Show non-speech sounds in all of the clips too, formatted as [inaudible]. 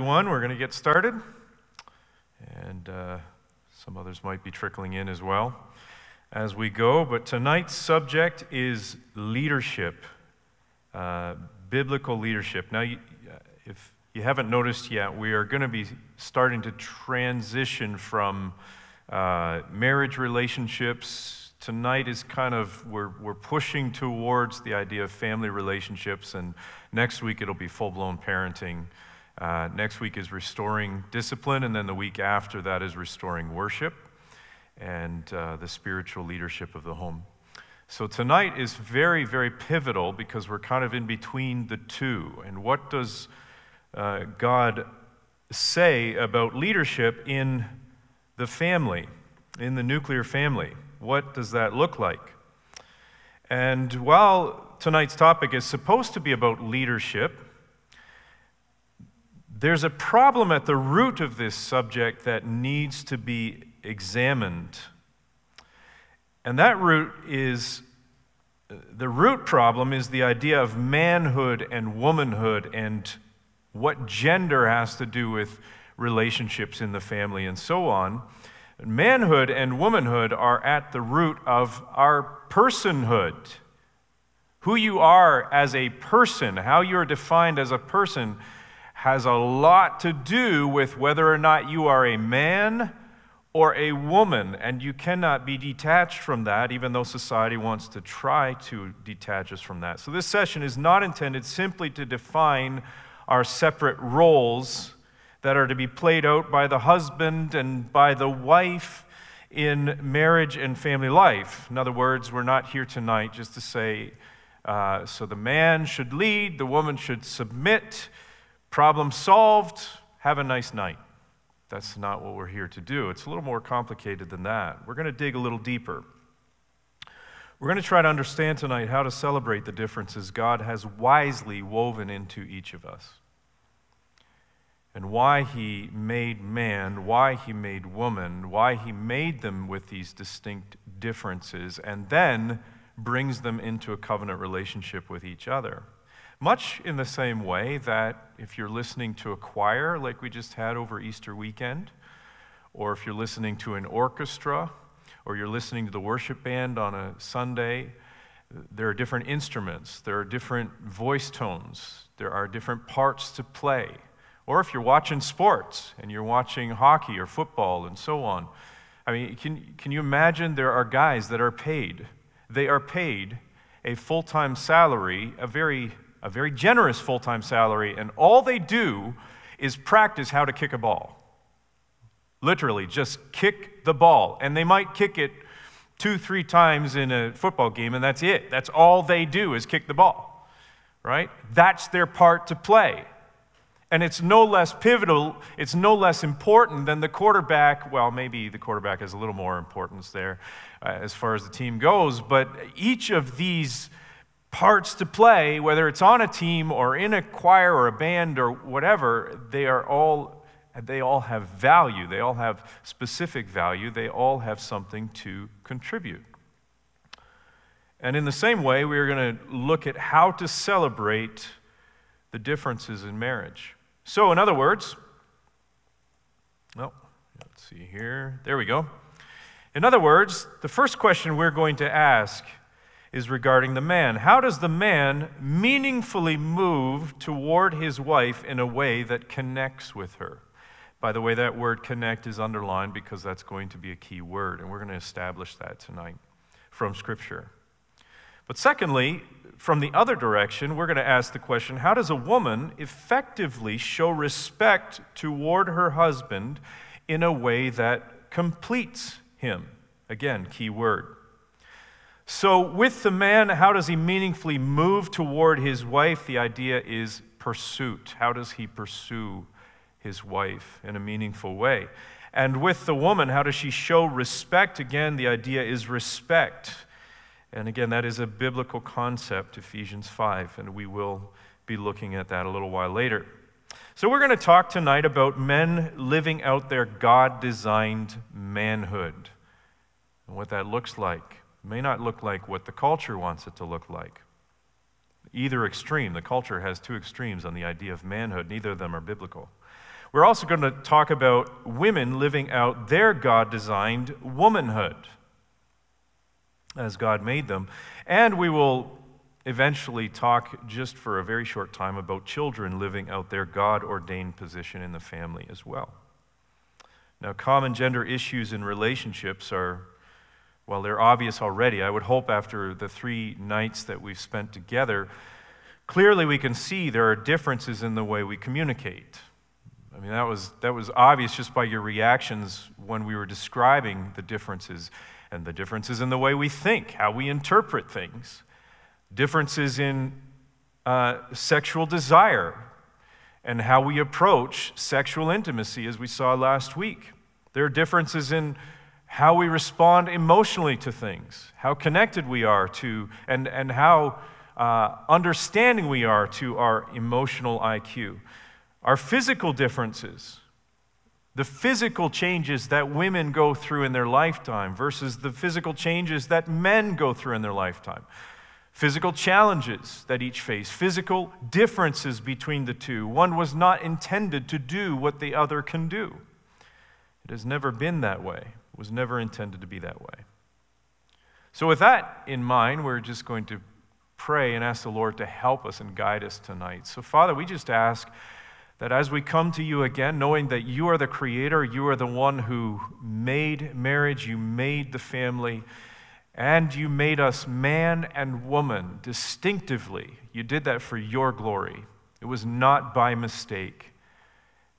One, we're going to get started, and uh, some others might be trickling in as well as we go. But tonight's subject is leadership, uh, biblical leadership. Now, uh, if you haven't noticed yet, we are going to be starting to transition from uh, marriage relationships. Tonight is kind of, we're, we're pushing towards the idea of family relationships, and next week it'll be full blown parenting. Uh, next week is restoring discipline, and then the week after that is restoring worship and uh, the spiritual leadership of the home. So tonight is very, very pivotal because we're kind of in between the two. And what does uh, God say about leadership in the family, in the nuclear family? What does that look like? And while tonight's topic is supposed to be about leadership, there's a problem at the root of this subject that needs to be examined. And that root is the root problem is the idea of manhood and womanhood and what gender has to do with relationships in the family and so on. Manhood and womanhood are at the root of our personhood. Who you are as a person, how you're defined as a person has a lot to do with whether or not you are a man or a woman, and you cannot be detached from that, even though society wants to try to detach us from that. So, this session is not intended simply to define our separate roles that are to be played out by the husband and by the wife in marriage and family life. In other words, we're not here tonight just to say, uh, so the man should lead, the woman should submit Problem solved, have a nice night. That's not what we're here to do. It's a little more complicated than that. We're going to dig a little deeper. We're going to try to understand tonight how to celebrate the differences God has wisely woven into each of us. And why He made man, why He made woman, why He made them with these distinct differences, and then brings them into a covenant relationship with each other. Much in the same way that if you're listening to a choir like we just had over Easter weekend, or if you're listening to an orchestra, or you're listening to the worship band on a Sunday, there are different instruments, there are different voice tones, there are different parts to play. Or if you're watching sports and you're watching hockey or football and so on, I mean, can, can you imagine there are guys that are paid? They are paid a full time salary, a very a very generous full time salary, and all they do is practice how to kick a ball. Literally, just kick the ball. And they might kick it two, three times in a football game, and that's it. That's all they do is kick the ball, right? That's their part to play. And it's no less pivotal, it's no less important than the quarterback. Well, maybe the quarterback has a little more importance there uh, as far as the team goes, but each of these parts to play, whether it's on a team or in a choir or a band or whatever, they are all they all have value. They all have specific value. They all have something to contribute. And in the same way, we are going to look at how to celebrate the differences in marriage. So, in other words, well, let's see here. There we go. In other words, the first question we're going to ask is regarding the man. How does the man meaningfully move toward his wife in a way that connects with her? By the way, that word connect is underlined because that's going to be a key word, and we're going to establish that tonight from Scripture. But secondly, from the other direction, we're going to ask the question how does a woman effectively show respect toward her husband in a way that completes him? Again, key word. So, with the man, how does he meaningfully move toward his wife? The idea is pursuit. How does he pursue his wife in a meaningful way? And with the woman, how does she show respect? Again, the idea is respect. And again, that is a biblical concept, Ephesians 5, and we will be looking at that a little while later. So, we're going to talk tonight about men living out their God designed manhood and what that looks like may not look like what the culture wants it to look like. Either extreme, the culture has two extremes on the idea of manhood, neither of them are biblical. We're also going to talk about women living out their God designed womanhood as God made them. And we will eventually talk just for a very short time about children living out their God ordained position in the family as well. Now, common gender issues in relationships are, well, they're obvious already. I would hope after the three nights that we've spent together, clearly we can see there are differences in the way we communicate. I mean, that was, that was obvious just by your reactions when we were describing the differences, and the differences in the way we think, how we interpret things differences in uh, sexual desire and how we approach sexual intimacy, as we saw last week. There are differences in how we respond emotionally to things, how connected we are to, and, and how uh, understanding we are to our emotional IQ. Our physical differences, the physical changes that women go through in their lifetime versus the physical changes that men go through in their lifetime physical challenges that each face, physical differences between the two. One was not intended to do what the other can do. It has never been that way, was never intended to be that way. So, with that in mind, we're just going to pray and ask the Lord to help us and guide us tonight. So, Father, we just ask that as we come to you again, knowing that you are the creator, you are the one who made marriage, you made the family and you made us man and woman distinctively. You did that for your glory. It was not by mistake.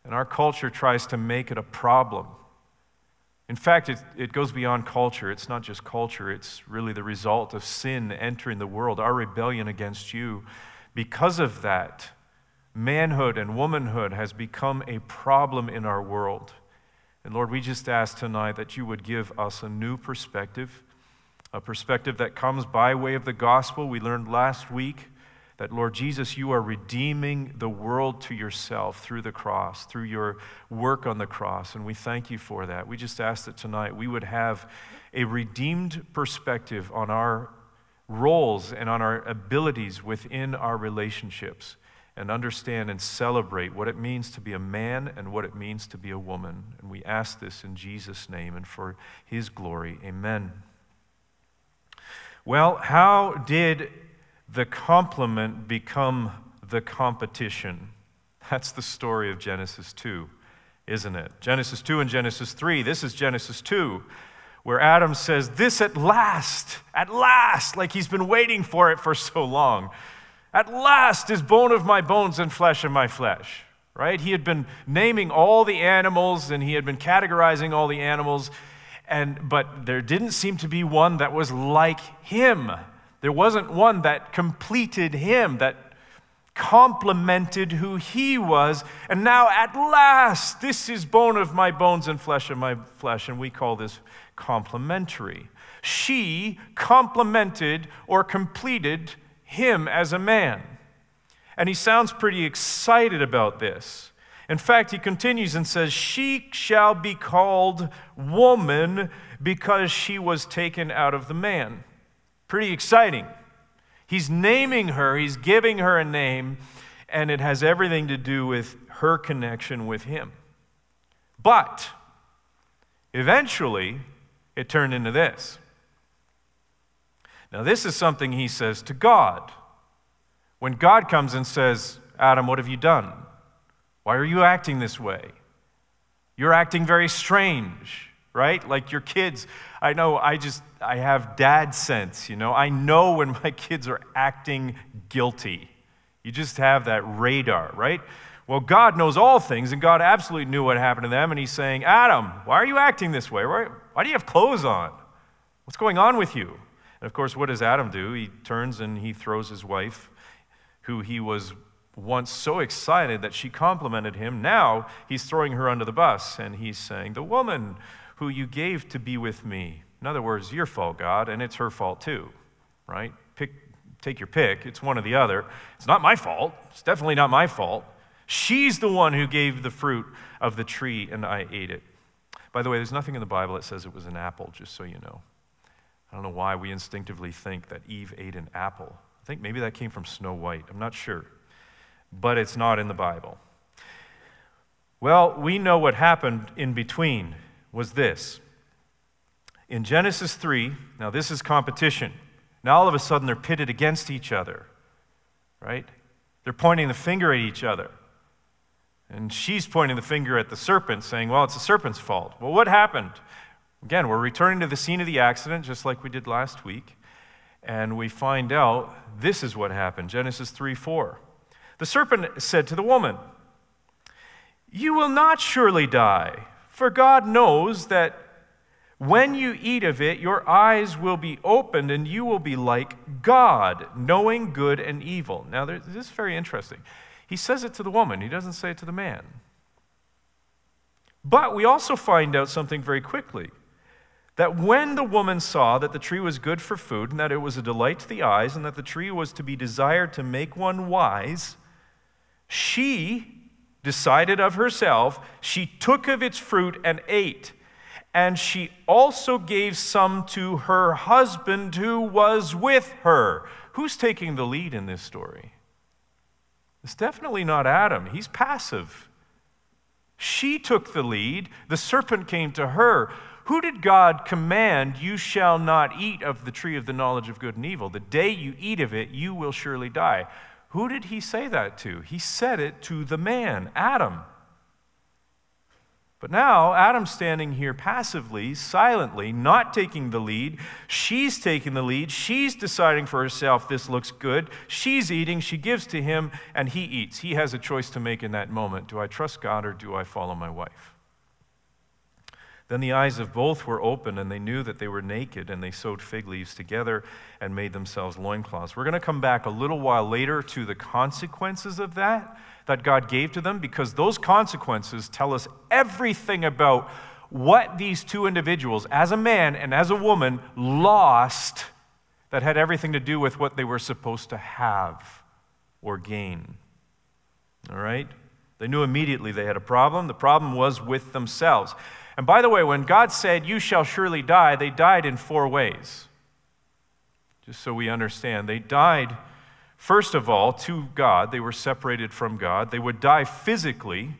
And our culture tries to make it a problem. In fact, it, it goes beyond culture. It's not just culture, it's really the result of sin entering the world, our rebellion against you. Because of that, manhood and womanhood has become a problem in our world. And Lord, we just ask tonight that you would give us a new perspective a perspective that comes by way of the gospel. We learned last week that, Lord Jesus, you are redeeming the world to yourself through the cross, through your work on the cross, and we thank you for that. We just ask that tonight we would have a redeemed perspective on our roles and on our abilities within our relationships and understand and celebrate what it means to be a man and what it means to be a woman. And we ask this in Jesus' name and for his glory. Amen. Well, how did the complement become the competition? That's the story of Genesis 2, isn't it? Genesis 2 and Genesis 3. This is Genesis 2, where Adam says, This at last, at last, like he's been waiting for it for so long. At last is bone of my bones and flesh of my flesh. Right? He had been naming all the animals and he had been categorizing all the animals and, but there didn't seem to be one that was like him. There wasn't one that completed him, that complemented who he was. And now, at last, this is bone of my bones and flesh of my flesh, and we call this complementary. She complemented or completed him as a man. And he sounds pretty excited about this. In fact, he continues and says, She shall be called woman because she was taken out of the man. Pretty exciting. He's naming her, he's giving her a name, and it has everything to do with her connection with him. But eventually, it turned into this. Now, this is something he says to God. When God comes and says, Adam, what have you done? Why are you acting this way? You're acting very strange, right? Like your kids. I know I just, I have dad sense, you know. I know when my [laughs] kids are acting guilty. You just have that radar, right? Well, God knows all things, and God absolutely knew what happened to them, and He's saying, Adam, why are you acting this way? Why, why do you have clothes on? What's going on with you? And of course, what does Adam do? He turns and he throws his wife, who he was once so excited that she complemented him, now he's throwing her under the bus and he's saying, The woman who you gave to be with me. In other words, your fault, God, and it's her fault too, right? Pick, take your pick. It's one or the other. It's not my fault. It's definitely not my fault. She's the one who gave the fruit of the tree and I ate it. By the way, there's nothing in the Bible that says it was an apple, just so you know. I don't know why we instinctively think that Eve ate an apple. I think maybe that came from Snow White. I'm not sure but it's not in the Bible. Well, we know what happened in between was this. In Genesis 3, now this is competition. Now all of a sudden they're pitted against each other, right? They're pointing the finger at each other. And she's pointing the finger at the serpent, saying, Well, it's the serpent's fault. Well, what happened? Again, we're returning to the scene of the accident, just like we did last week. And we find out this is what happened Genesis 3 4. The serpent said to the woman, You will not surely die, for God knows that when you eat of it, your eyes will be opened and you will be like God, knowing good and evil. Now, this is very interesting. He says it to the woman, he doesn't say it to the man. But we also find out something very quickly that when the woman saw that the tree was good for food, and that it was a delight to the eyes, and that the tree was to be desired to make one wise, she decided of herself, she took of its fruit and ate. And she also gave some to her husband who was with her. Who's taking the lead in this story? It's definitely not Adam. He's passive. She took the lead. The serpent came to her. Who did God command, You shall not eat of the tree of the knowledge of good and evil? The day you eat of it, you will surely die. Who did he say that to? He said it to the man, Adam. But now, Adam's standing here passively, silently, not taking the lead. She's taking the lead. She's deciding for herself, this looks good. She's eating. She gives to him, and he eats. He has a choice to make in that moment. Do I trust God or do I follow my wife? Then the eyes of both were open, and they knew that they were naked, and they sewed fig leaves together and made themselves loincloths. We're going to come back a little while later to the consequences of that that God gave to them because those consequences tell us everything about what these two individuals, as a man and as a woman, lost that had everything to do with what they were supposed to have or gain. All right? They knew immediately they had a problem. The problem was with themselves. And by the way, when God said, You shall surely die, they died in four ways. Just so we understand. They died First of all, to God, they were separated from God. They would die physically,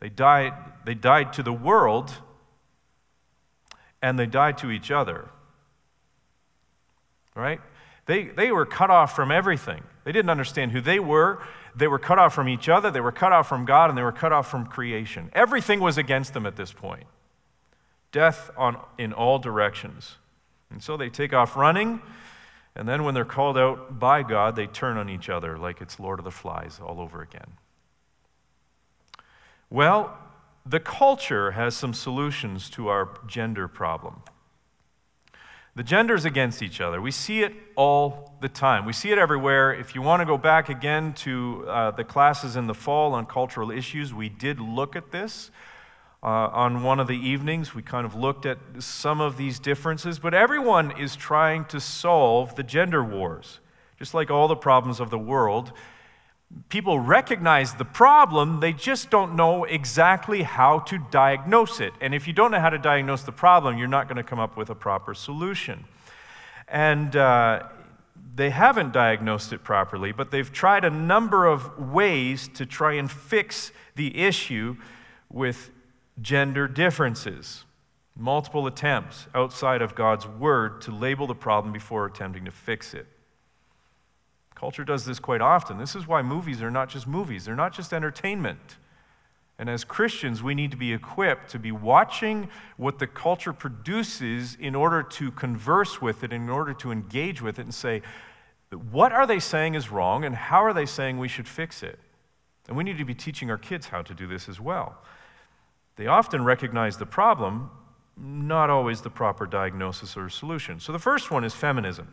they died, they died to the world, and they died to each other. Right? They, they were cut off from everything. They didn't understand who they were. They were cut off from each other. They were cut off from God, and they were cut off from creation. Everything was against them at this point. Death on, in all directions. And so they take off running. And then when they're called out by God, they turn on each other like it's Lord of the Flies all over again. Well, the culture has some solutions to our gender problem. The genders against each other. We see it all the time. We see it everywhere. If you want to go back again to uh, the classes in the fall on cultural issues, we did look at this. Uh, on one of the evenings, we kind of looked at some of these differences, but everyone is trying to solve the gender wars. Just like all the problems of the world, people recognize the problem, they just don't know exactly how to diagnose it. And if you don't know how to diagnose the problem, you're not going to come up with a proper solution. And uh, they haven't diagnosed it properly, but they've tried a number of ways to try and fix the issue with gender differences, multiple attempts outside of God's word to label the problem before attempting to fix it. Culture does this quite often. This is why movies are not just movies, they're not just entertainment. And as Christians, we need to be equipped to be watching what the culture produces in order to converse with it, in order to engage with it, and say, what are they saying is wrong, and how are they saying we should fix it? And we need to be teaching our kids how to do this as well. They often recognize the problem, not always the proper diagnosis or solution. So the first one is feminism.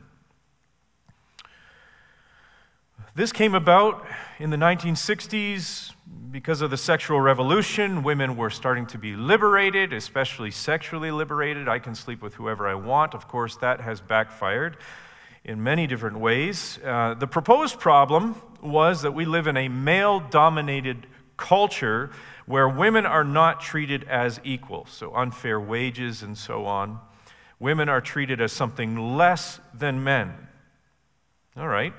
This came about in the 1960s because of the sexual revolution. Women were starting to be liberated, especially sexually liberated. I can sleep with whoever I want. Of course, that has backfired in many different ways. Uh, the proposed problem was that we live in a male dominated culture where women are not treated as equal, so unfair wages and so on. Women are treated as something less than men. All right.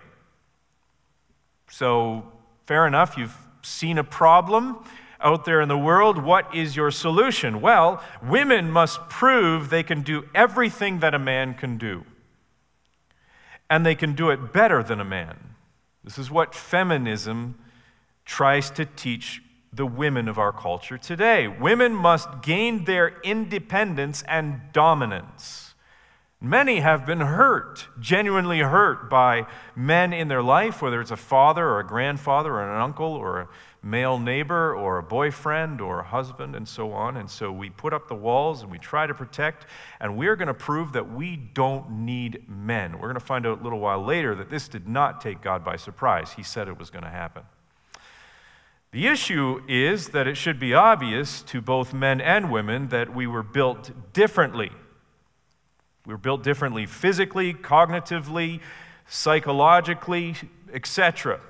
So, fair enough, you've seen a problem. out there in the world, what is your solution? Well, women must prove they can do everything that a man can do. And they can do it better than a man. This is what feminism tries to teach the women of our culture today. Women must gain their independence and dominance. Many have been hurt, genuinely hurt by men in their life, whether it's a father or a grandfather or an uncle or a male neighbor or a boyfriend or a husband and so on. And so we put up the walls and we try to protect, and we're going to prove that we don't need men. We're going to find out a little while later that this did not take God by surprise. He said it was going to happen. The issue is that it should be obvious to both men and women that we were built differently. We're built differently physically, cognitively, psychologically, etc.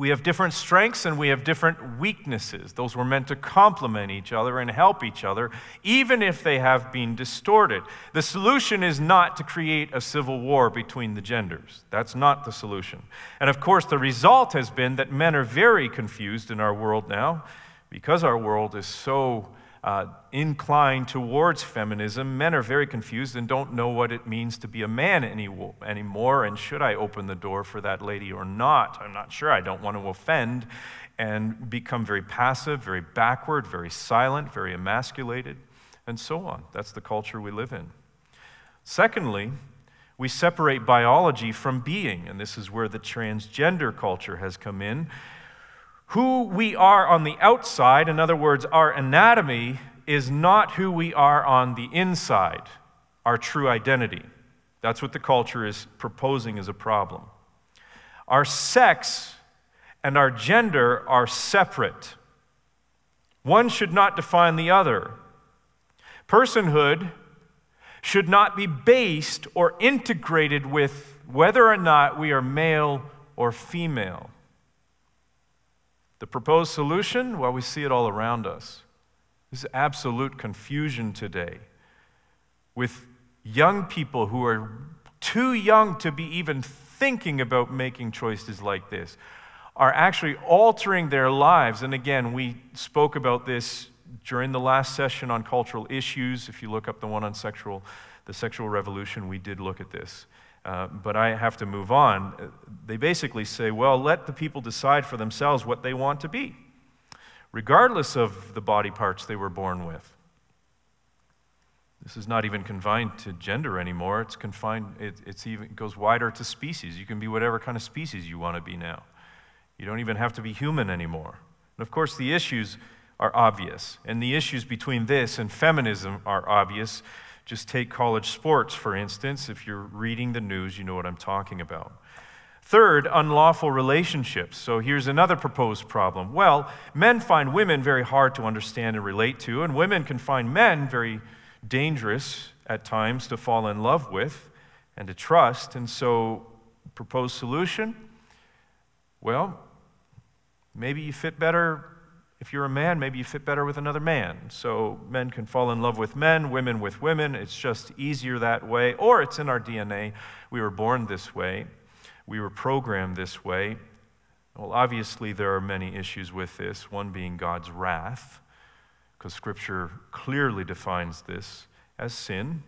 We have different strengths and we have different weaknesses. Those were meant to complement each other and help each other, even if they have been distorted. The solution is not to create a civil war between the genders. That's not the solution. And of course, the result has been that men are very confused in our world now because our world is so uh, inclined towards feminism, men are very confused and don't know what it means to be a man any, anymore. And should I open the door for that lady or not? I'm not sure. I don't want to offend and become very passive, very backward, very silent, very emasculated, and so on. That's the culture we live in. Secondly, we separate biology from being, and this is where the transgender culture has come in who we are on the outside, in other words, our anatomy, is not who we are on the inside, our true identity. That's what the culture is proposing as a problem. Our sex and our gender are separate. One should not define the other. Personhood should not be based or integrated with whether or not we are male or female. The proposed solution? Well, we see it all around us. Is absolute confusion today with young people who are too young to be even thinking about making choices like this are actually altering their lives. And again, we spoke about this during the last session on cultural issues. If you look up the one on sexual, the sexual revolution, we did look at this. Uh, but I have to move on. They basically say, well, let the people decide for themselves what they want to be, regardless of the body parts they were born with. This is not even confined to gender anymore. It's confined, it, it's even, it goes wider to species. You can be whatever kind of species you want to be now. You don't even have to be human anymore. And of course, the issues are obvious. And the issues between this and feminism are obvious. Just take college sports, for instance. If you're reading the news, you know what I'm talking about. Third, unlawful relationships. So here's another proposed problem. Well, men find women very hard to understand and relate to, and women can find men very dangerous at times to fall in love with and to trust. And so, proposed solution well, maybe you fit better if you're a man, maybe you fit better with another man. So men can fall in love with men, women with women. It's just easier that way. Or it's in our DNA. We were born this way, we were programmed this way. Well, obviously, there are many issues with this, one being God's wrath, because Scripture clearly defines this as sin.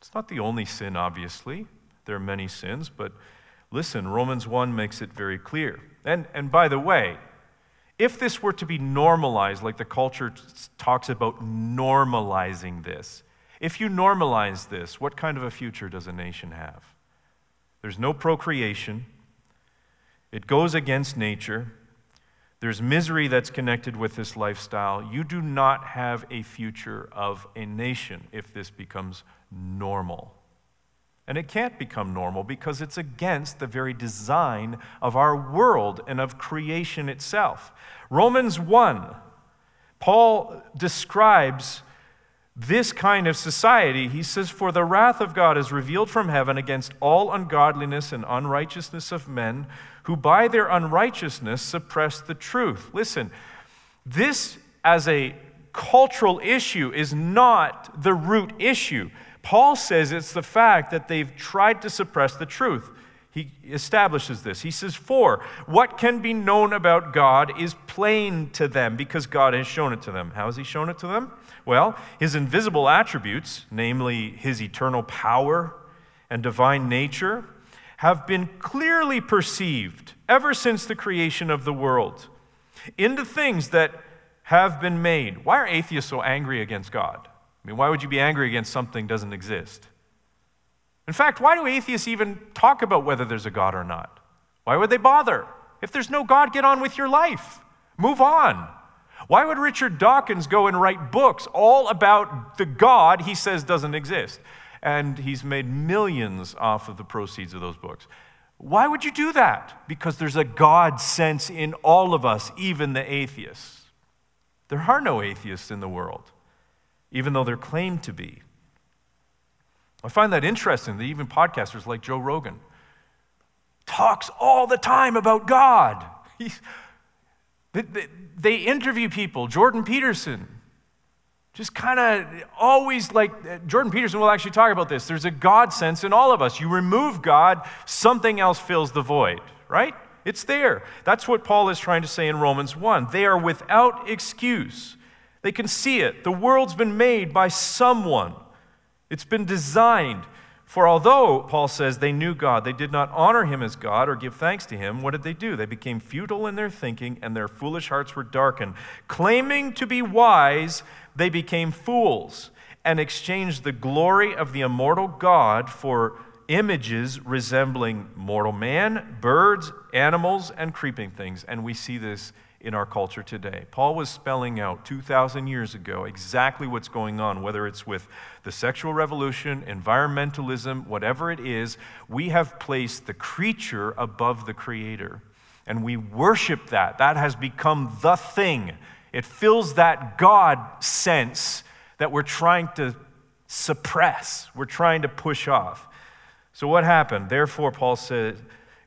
It's not the only sin, obviously. There are many sins, but listen, Romans 1 makes it very clear. And, and by the way, if this were to be normalized, like the culture talks about normalizing this, if you normalize this, what kind of a future does a nation have? There's no procreation, it goes against nature. There's misery that's connected with this lifestyle. You do not have a future of a nation if this becomes normal. And it can't become normal because it's against the very design of our world and of creation itself. Romans 1, Paul describes this kind of society. He says, For the wrath of God is revealed from heaven against all ungodliness and unrighteousness of men who by their unrighteousness suppress the truth. Listen, this as a cultural issue is not the root issue. Paul says it's the fact that they've tried to suppress the truth. he establishes this. He says, For what can be known about God is plain to them because God has shown it to them. How has He shown it to them? Well, His invisible attributes, namely His eternal power and divine nature, have been clearly perceived ever since the creation of the world into things that have been made. Why are atheists so angry against God? I mean, why would you be angry against something that doesn't exist? In fact, why do atheists even talk about whether there's a God or not? Why would they bother? If there's no God, get on with your life. Move on. Why would Richard Dawkins go and write books all about the God he says doesn't exist? And he's made millions off of the proceeds of those books. Why would you do that? Because there's a God sense in all of us, even the atheists. There are no atheists in the world, even though they're claimed to be. I find that interesting that even podcasters like Joe Rogan talks all the time about God. [laughs] They, they, they, interview people, Jordan Peterson, just kind of always like Jordan Peterson will actually talk about this. There's a God sense in all of us. You remove God, something else fills the void, right? It's there. That's what Paul is trying to say in Romans 1. They are without excuse. They can see it. The world's been made by someone. It's been designed. For although, Paul says, they knew God, they did not honor him as God or give thanks to him, what did they do? They became futile in their thinking, and their foolish hearts were darkened. Claiming to be wise, they became fools and exchanged the glory of the immortal God for images resembling mortal man, birds, animals, and creeping things. And we see this in our culture today. Paul was spelling out 2,000 years ago exactly what's going on, whether it's with the sexual revolution, environmentalism, whatever it is. We have placed the creature above the creator, and we worship that. That has become the thing. It fills that God sense that we're trying to suppress, we're trying to push off. So, what happened? Therefore, Paul says,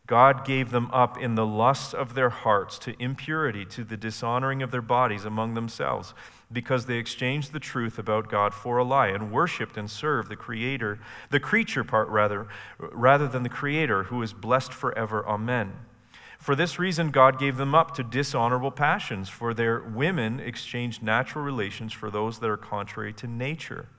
God gave them up in the lust of their hearts to impurity, to the dishonoring of their bodies among themselves, because they exchanged the truth about God for a lie and worshiped and served the creator, the creature part rather, rather than the creator who is blessed forever. Amen. For this reason, God gave them up to dishonorable passions, for their women exchanged natural relations for those that are contrary to nature.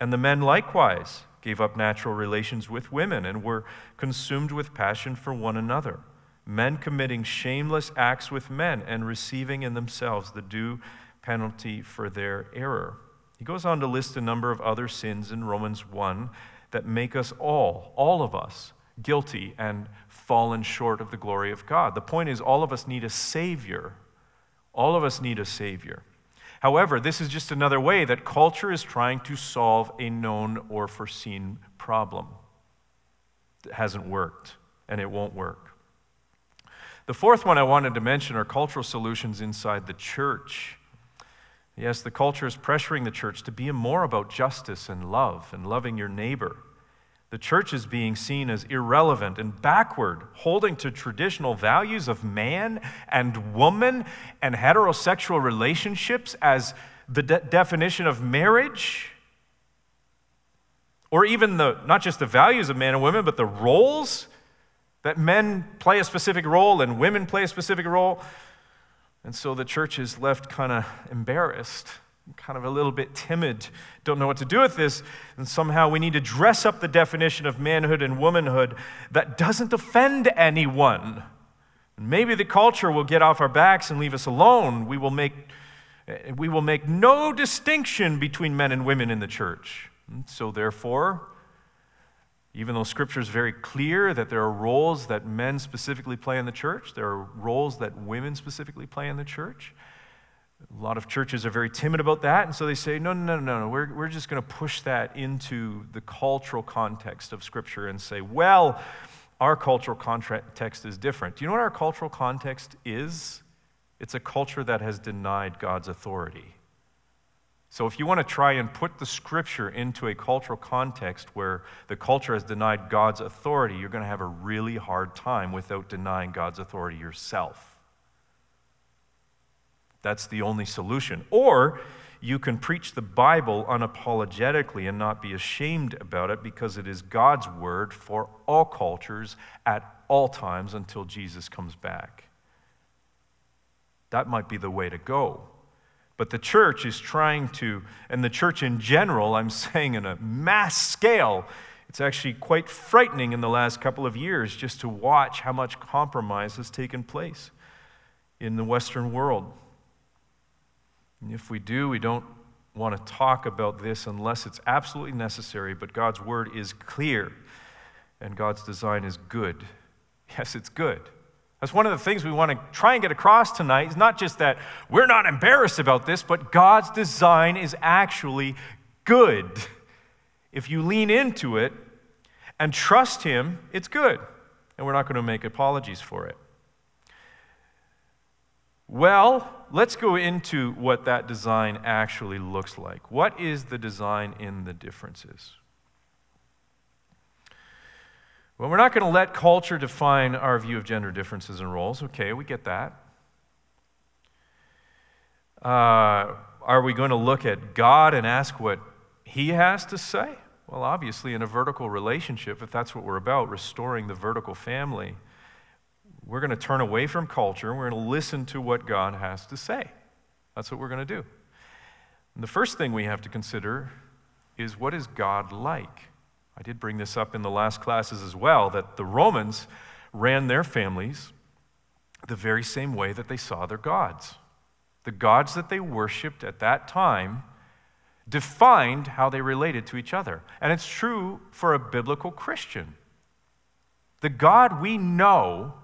And the men likewise gave up natural relations with women, and were consumed with passion for one another, men committing shameless acts with men and receiving in themselves the due penalty for their error. He goes on to list a number of other sins in Romans 1 that make us all, all of us, guilty and fallen short of the glory of God. The point is, all of us need a Savior. All of us need a Savior. However, this is just another way that culture is trying to solve a known or foreseen problem. It hasn't worked, and it won't work. The fourth one I wanted to mention are cultural solutions inside the church. Yes, the culture is pressuring the church to be more about justice and love and loving your neighbor. The church is being seen as irrelevant and backward, holding to traditional values of man and woman and heterosexual relationships as the de- definition of marriage. Or even the, not just the values of man and women, but the roles that men play a specific role and women play a specific role. And so the church is left kind of embarrassed kind of a little bit timid, don't know what to do with this, and somehow we need to dress up the definition of manhood and womanhood that doesn't offend anyone. Maybe the culture will get off our backs and leave us alone. We will make, eh, we will make no distinction between men and women in the church. And so, therefore, even though Scripture is very clear that there are roles that men specifically play in the church, there are roles that women specifically play in the church. A lot of churches are very timid about that, and so they say, no, no, no, no, no. We're, we're just going to push that into the cultural context of Scripture and say, well, our cultural context is different. Do you know what our cultural context is? It's a culture that has denied God's authority. So, if you want to try and put the scripture into a cultural context where the culture has denied God's authority, you're going to have a really hard time without denying God's authority yourself. That's the only solution. Or you can preach the Bible unapologetically and not be ashamed about it because it is God's word for all cultures at all times until Jesus comes back. That might be the way to go. But the church is trying to, and the church in general, I'm [laughs] saying in a mass scale, it's actually quite frightening in the last couple of years just to watch how much compromise has taken place in the Western world. And if we do, we don't want to talk about this unless it's absolutely necessary, but God's word is clear and God's design is good. [laughs] Yes, it's good. That's one of the things we want to try and get across tonight is not just that we're not embarrassed about this, but God's design is actually good. [laughs] If you lean into it and trust Him, it's good. And we're not going to make apologies for it. Well, let's go into what that design actually looks like. What is the design in the differences? Well, we're not going to let culture define our view of gender differences and roles. Okay, we get that. Uh, are we going to look at God and ask what He has to say? Well, obviously, in a vertical relationship, if that's what we're about, restoring the vertical family we're going to turn away from culture we're going to listen to what God has to say. That's what we're going to do. And the first thing we have to consider is what is God like? I did bring this up in the last classes as well that the Romans ran their families the very same way that they saw their gods. The gods that they worshiped at that time defined how they related to each other. And it's true for a biblical Christian. The God we know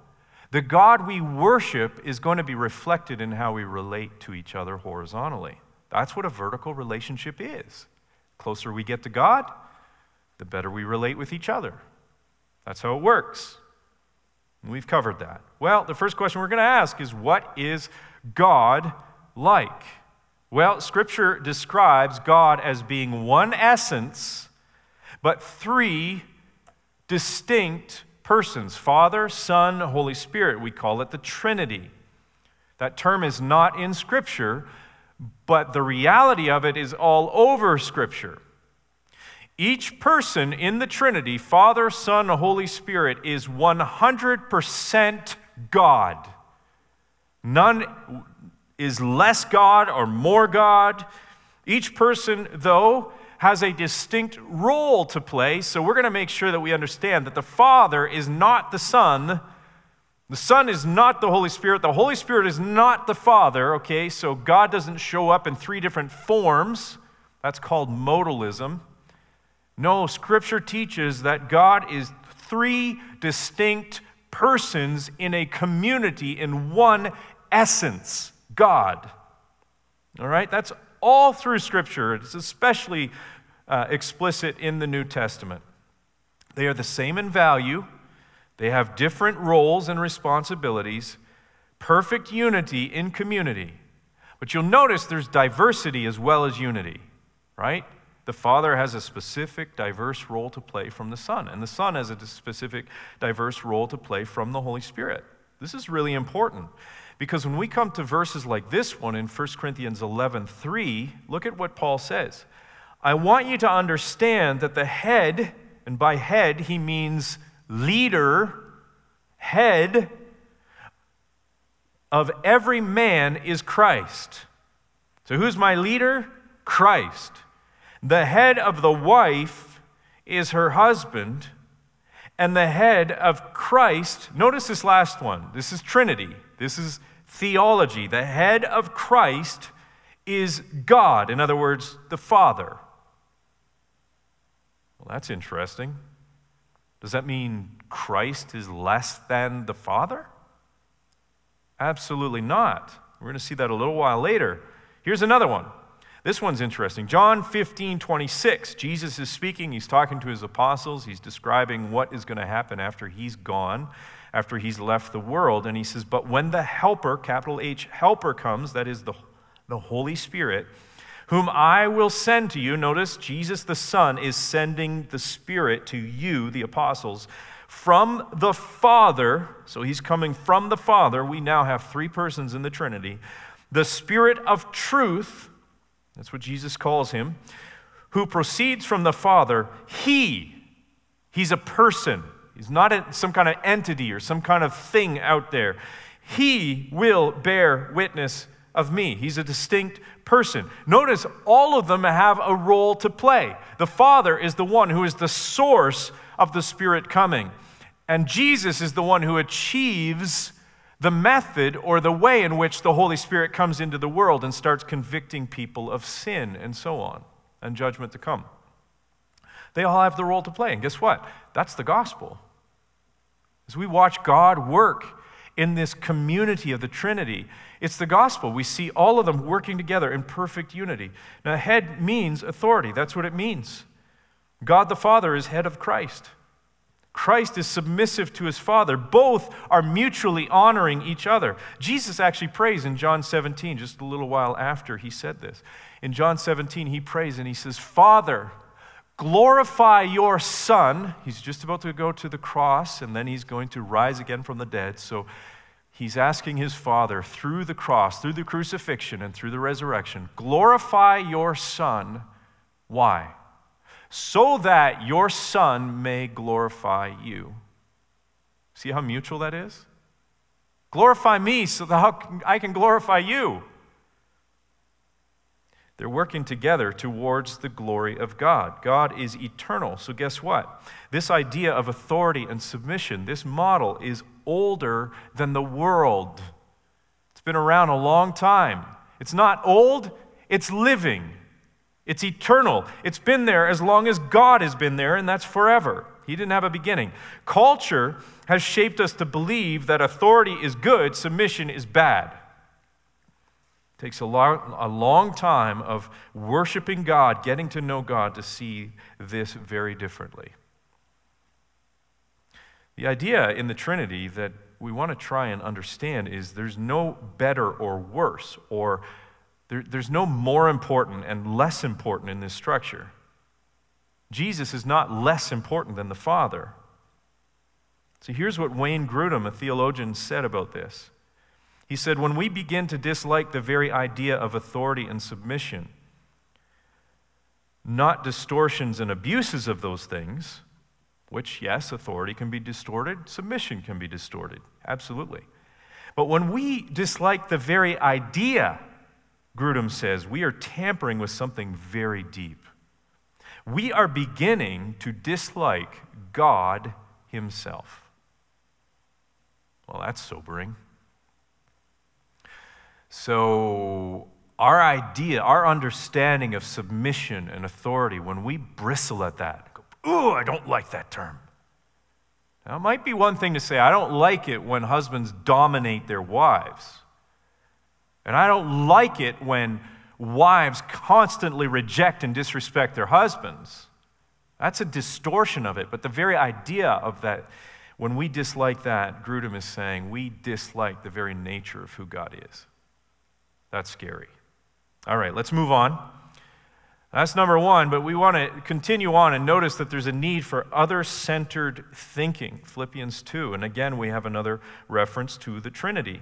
the God we worship is going to be reflected in how we relate to each other horizontally. That's what a vertical relationship is. Closer we get to God, the better we relate with each other. That's how it works. We've covered that. Well, the first question we're going to ask is what is God like? Well, Scripture describes God as being one essence, but three distinct persons Father, Son, Holy Spirit. We call it the Trinity. That term is not in Scripture, but the reality of it is all over Scripture. Each person in the Trinity, Father, Son, Holy Spirit, is 100% God. None is less God or more God. Each person, though, has a distinct role to play, so we're going to make sure that we understand that the Father is not the Son. The Son is not the Holy Spirit. The Holy Spirit is not the Father, okay? So God doesn't show up in three different forms. That's called modalism. No, Scripture teaches that God is three distinct persons in a community in one essence God. All right? That's all through Scripture. It's especially uh, explicit in the New Testament. They are the same in value, they have different roles and responsibilities, perfect unity in community. But you'll notice there's diversity as well as unity, right? The Father has a specific, diverse role to play from the Son, and the Son has a specific, diverse role to play from the Holy Spirit. This is really important because when we come to verses like this one in 1 Corinthians 11 3, look at what Paul says. I want you to understand that the head, and by head he means leader, head of every man is Christ. So who's my leader? Christ. The head of the wife is her husband, and the head of Christ, notice this last one. This is Trinity. This is theology. The head of Christ is God, in other words, the Father. Well, that's interesting. Does that mean Christ is less than the Father? Absolutely not. We're going to see that a little while later. Here's another one. This one's interesting. John 15, 26. Jesus is speaking. He's talking to his apostles. He's describing what is going to happen after he's gone after he's left the world. And he says, But when the Helper, capital H, Helper comes, that is the, the Holy Spirit, whom I will send to you, notice Jesus the Son is sending the Spirit to you, the apostles, from the Father. So he's coming from the Father. We now have three persons in the Trinity. The Spirit of truth. That's what Jesus calls him, who proceeds from the Father. He, he's a person. He's not some kind of entity or some kind of thing out there. He will bear witness of me. He's a distinct person. Notice all of them have a role to play. The Father is the one who is the source of the Spirit coming, and Jesus is the one who achieves the method or the way in which the Holy Spirit comes into the world and starts convicting people of sin and so on, and judgment to come. They all have the role to play. And guess what? That's the gospel. As we watch God work in this community of the Trinity, it's the gospel. We see all of them working together in perfect unity. Now, head means authority. That's what it means. God the Father is head of Christ. Christ is submissive to his Father. Both are mutually honoring each other. Jesus actually prays in John 17, just a little while after he said this. In John 17, he prays and he says, Father, glorify your Son. He's just about to go to the cross and then he's going to rise again from the dead. So he's asking his Father through the cross, through the crucifixion, and through the resurrection, glorify your Son. Why? so that your Son may glorify you. See how mutual that is? Glorify me so that I can glorify you. They're working together towards the glory of God. God is eternal. So, guess what? This idea of authority and submission, this model is older than the world. It's been around a long time. It's not old, it's living. It's eternal. It's been there as long as God has been there, and that's forever. He didn't have a beginning. Culture has shaped us to believe that authority is good, submission is bad. Takes a long, a long time of worshiping God, getting to know God, to see this very differently. The idea in the Trinity that we want to try and understand is there's no better or worse or there, there's no more important and less important in this structure. Jesus is not less important than the Father. So here's what Wayne Grudem, a theologian, said about this. He said, When we begin to dislike the very idea of authority and submission, not distortions and abuses of those things, which, yes, authority can be distorted, submission can be distorted, absolutely. But when we dislike the very idea Grudem says, we are tampering with something very deep. We are beginning to dislike God Himself. Well, that's sobering. So, our idea, our understanding of submission and authority, when we bristle at that, go, ooh, I don't like that term. Now, it might be one thing to say, I don't like it when husbands dominate their wives. And I don't like it when wives constantly reject and disrespect their husbands. That's a distortion of it. But the very idea of that, when we dislike that, Grudem is saying we dislike the very nature of who God is. That's scary. All right, let's move on. That's number one, but we want to continue on and notice that there's a need for other centered thinking. Philippians 2. And again, we have another reference to the Trinity.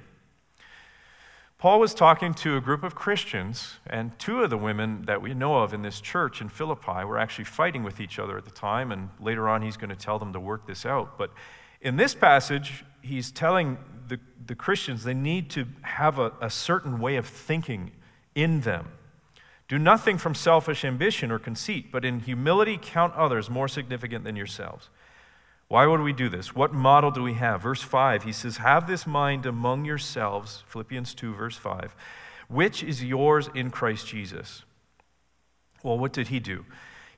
Paul was talking to a group of Christians, and two of the women that we know of in this church in Philippi were actually fighting with each other at the time, and later on he's going to tell them to work this out. But in this passage, he's telling the, the Christians they need to have a, a certain way of thinking in them. Do nothing from selfish ambition or conceit, but in humility count others more significant than yourselves. Why would we do this? What model do we have? Verse 5, he says, Have this mind among yourselves, Philippians 2, verse 5, which is yours in Christ Jesus. Well, what did he do?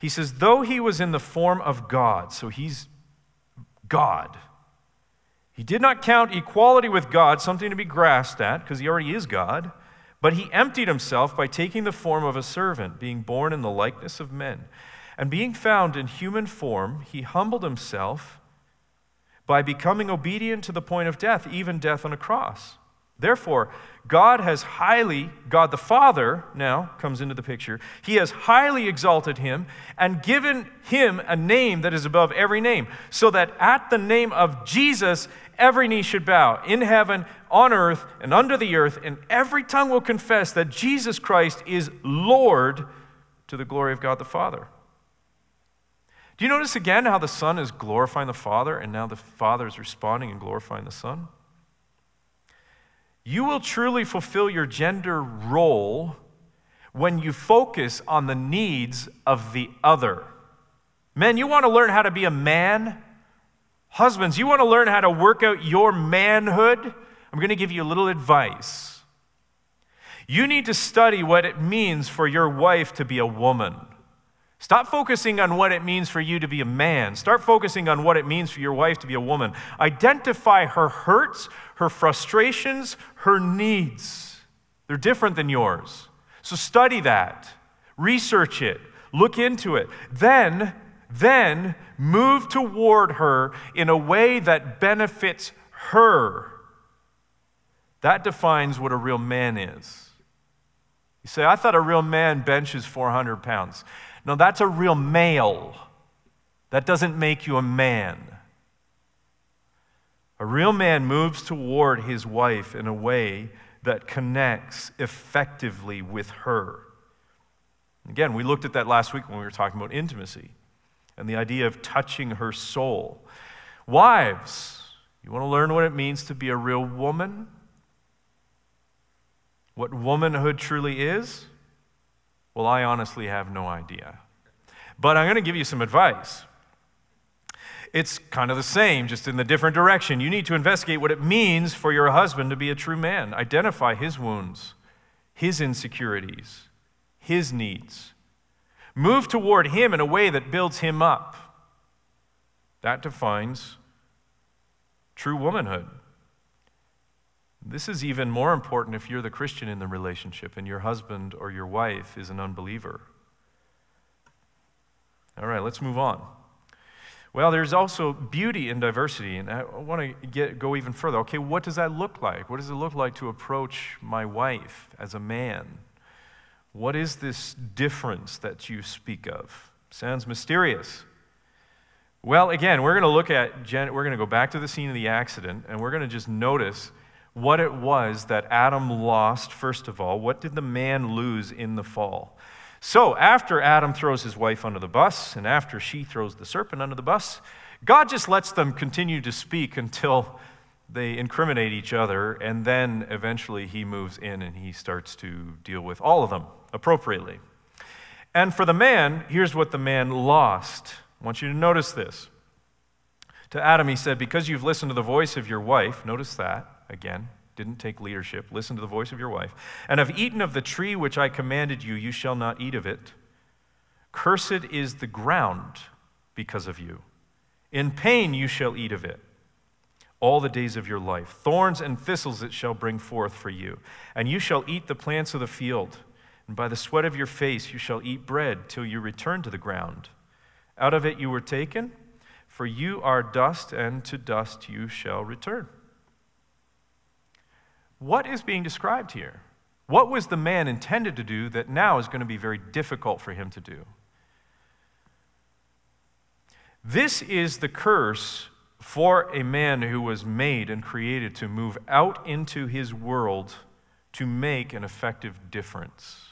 He says, Though he was in the form of God, so he's God, he did not count equality with God something to be grasped at, because he already is God, but he emptied himself by taking the form of a servant, being born in the likeness of men. And being found in human form, he humbled himself by becoming obedient to the point of death, even death on a cross. Therefore, God has highly, God the Father now comes into the picture. He has highly exalted him and given him a name that is above every name, so that at the name of Jesus, every knee should bow in heaven, on earth, and under the earth, and every tongue will confess that Jesus Christ is Lord to the glory of God the Father. Do you notice again how the Son is glorifying the Father, and now the Father is responding and glorifying the Son? You will truly fulfill your gender role when you focus on the needs of the other. Men, you want to learn how to be a man? Husbands, you want to learn how to work out your manhood? I'm going to give you a little advice. You need to study what it means for your wife to be a woman. Stop focusing on what it means for you to be a man. Start focusing on what it means for your wife to be a woman. Identify her hurts, her frustrations, her needs. They're different than yours. So study that, research it, look into it. Then, then move toward her in a way that benefits her. That defines what a real man is. You say, I thought a real man benches 400 pounds. No, that's a real male. That doesn't make you a man. A real man moves toward his wife in a way that connects effectively with her. Again, we looked at that last week when we were talking about intimacy and the idea of touching her soul. Wives, you want to learn what it means to be a real woman? What womanhood truly is? Well, I honestly have no idea. But I'm going to give you some advice. It's kind of the same, just in the different direction. You need to investigate what it means for your husband to be a true man. Identify his wounds, his insecurities, his needs. Move toward him in a way that builds him up. That defines true womanhood. This is even more important if you're the Christian in the relationship and your husband or your wife is an unbeliever. All right, let's move on. Well, there's also beauty in diversity, and I want to get, go even further. Okay, what does that look like? What does it look like to approach my wife as a man? What is this difference that you speak of? Sounds mysterious. Well, again, we're going to look at, we're going to go back to the scene of the accident, and we're going to just notice what it was that Adam lost, first of all. What did the man lose in the fall? So, after Adam throws his wife under the bus, and after she throws the serpent under the bus, God just lets them continue to speak until they incriminate each other, and then eventually he moves in and he starts to deal with all of them appropriately. And for the man, here's what the man lost. I want you to notice this. To Adam, he said, Because you've listened to the voice of your wife, notice that again, didn't take leadership. Listen to the voice of your wife. And have eaten of the tree which I commanded you, you shall not eat of it. Cursed is the ground because of you. In pain you shall eat of it all the days of your life. Thorns and thistles it shall bring forth for you. And you shall eat the plants of the field. And by the sweat of your face you shall eat bread till you return to the ground. Out of it you were taken, for you are dust, and to dust you shall return. What is being described here? What was the man intended to do that now is going to be very difficult for him to do? This is the curse for a man who was made and created to move out into his world to make an effective difference.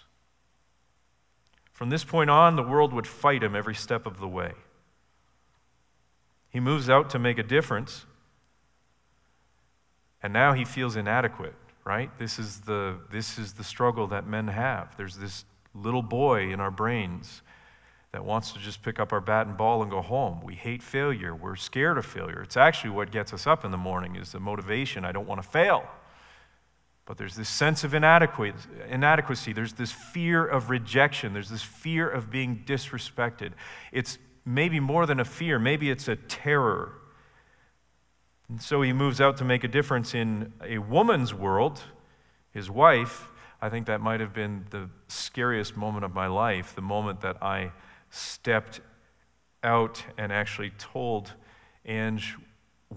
From this point on, the world would fight him every step of the way. He moves out to make a difference, and now he feels inadequate, right? This is the, this is the struggle that men have. There's this little boy in our brains that wants to just pick up our bat and ball and go home. We hate failure. We're scared of failure. It's actually what gets us up in the morning is the motivation. I don't want to fail. But there's this sense of inadequacy. There's this fear of rejection. There's this fear of being disrespected. It's maybe more than a fear, maybe it's a terror and so he moves out to make a difference in a woman's world, his wife. I think that might have been the scariest moment of my life, the moment that I stepped out and actually told Ange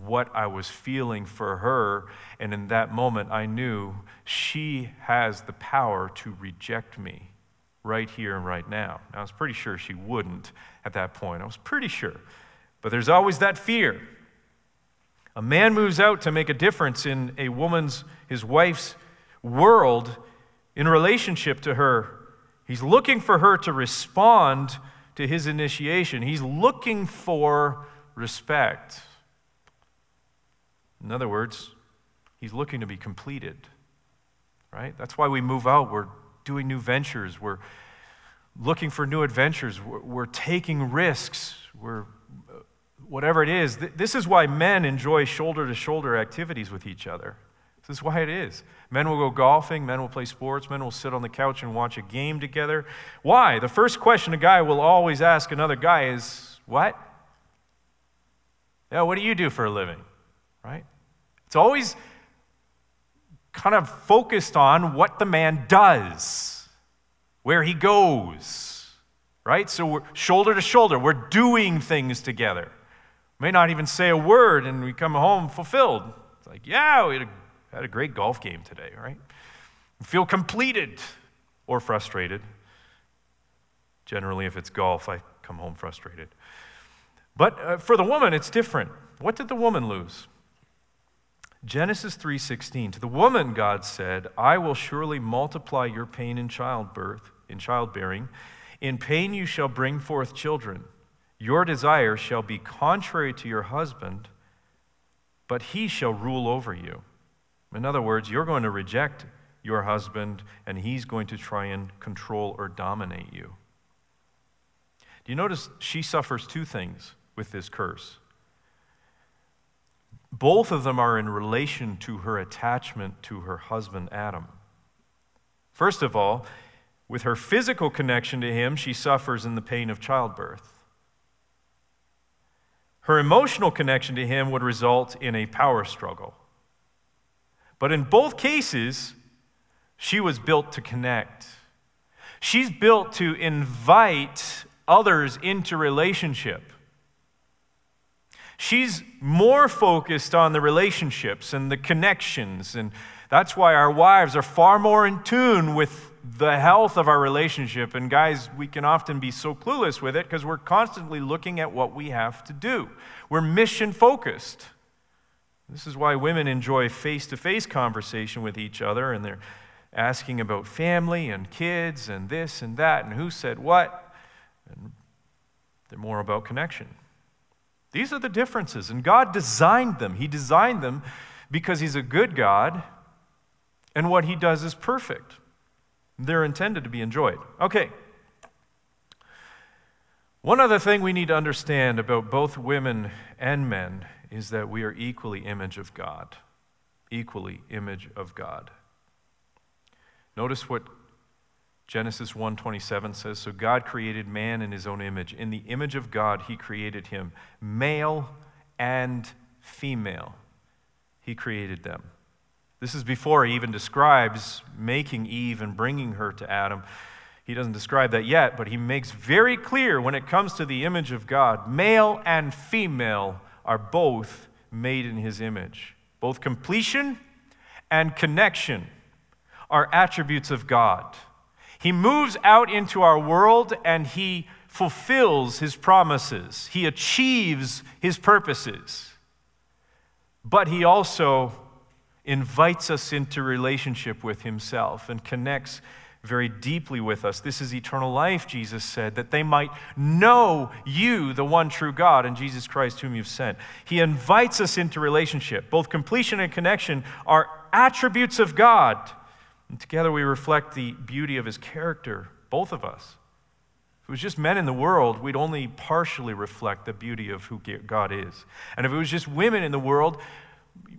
what I was feeling for her. And in that moment, I knew she has the power to reject me right here and right now. I was pretty sure she wouldn't at that point. I was pretty sure. But there's always that fear. A man moves out to make a difference in a woman's, his wife's world in relationship to her. He's looking for her to respond to his initiation. He's looking for respect. In other words, he's looking to be completed. Right? That's why we move out. We're doing new ventures. We're looking for new adventures. We're, we're taking risks. We're uh, whatever it is. This is why men enjoy shoulder to shoulder activities with each other. This is why it is. Men will go golfing, men will play sports, men will sit on the couch and watch a game together. Why? The first question a guy will always ask another guy is, What? Yeah, what do you do for a living? Right? It's always kind of focused on what the man does, where he goes. Right? So we're shoulder to shoulder, we're doing things together. May not even say a word, and we come home fulfilled. It's like, yeah, we had a, had a great golf game today, right? We feel completed or frustrated. Generally, if it's golf, I come home frustrated. But uh, for the woman, it's different. What did the woman lose? Genesis 3:16 To the woman God said, I will surely multiply your pain in childbirth, in childbearing. In pain you shall bring forth children. Your desire shall be contrary to your husband, but he shall rule over you. In other words, you're going to reject your husband, and he's going to try and control or dominate you. Do you notice she suffers two things with this curse? Both of them are in relation to her attachment to her husband, Adam. First of all, with her physical connection to him, she suffers in the pain of childbirth. Her emotional connection to him would result in a power struggle. But in both cases, she was built to connect. She's built to invite others into relationship. She's more focused on the relationships and the connections, and that's why our wives are far more in tune with the health of our relationship. And guys, we can often be so clueless with it because we're constantly looking at what we have to do. We're mission focused. This is why women enjoy face to face conversation with each other and they're asking about family and kids and this and that and who said what. And they're more about connection. These are the differences, and God designed them. He designed them because He's a good God, and what He does is perfect. They're intended to be enjoyed. Okay. One other thing we need to understand about both women and men is that we are equally image of God. Equally image of God. Notice what Genesis 1:27 says, "So God created man in his own image. In the image of God he created him, male and female. He created them." This is before he even describes making Eve and bringing her to Adam. He doesn't describe that yet, but he makes very clear when it comes to the image of God male and female are both made in his image. Both completion and connection are attributes of God. He moves out into our world and he fulfills his promises, he achieves his purposes. But he also invites us into relationship with himself and connects very deeply with us. This is eternal life, Jesus said, that they might know you, the one true God, and Jesus Christ, whom you've sent. He invites us into relationship. Both completion and connection are attributes of God. And together we reflect the beauty of his character, both of us. If it was just men in the world, we'd only partially reflect the beauty of who God is. And if it was just women in the world,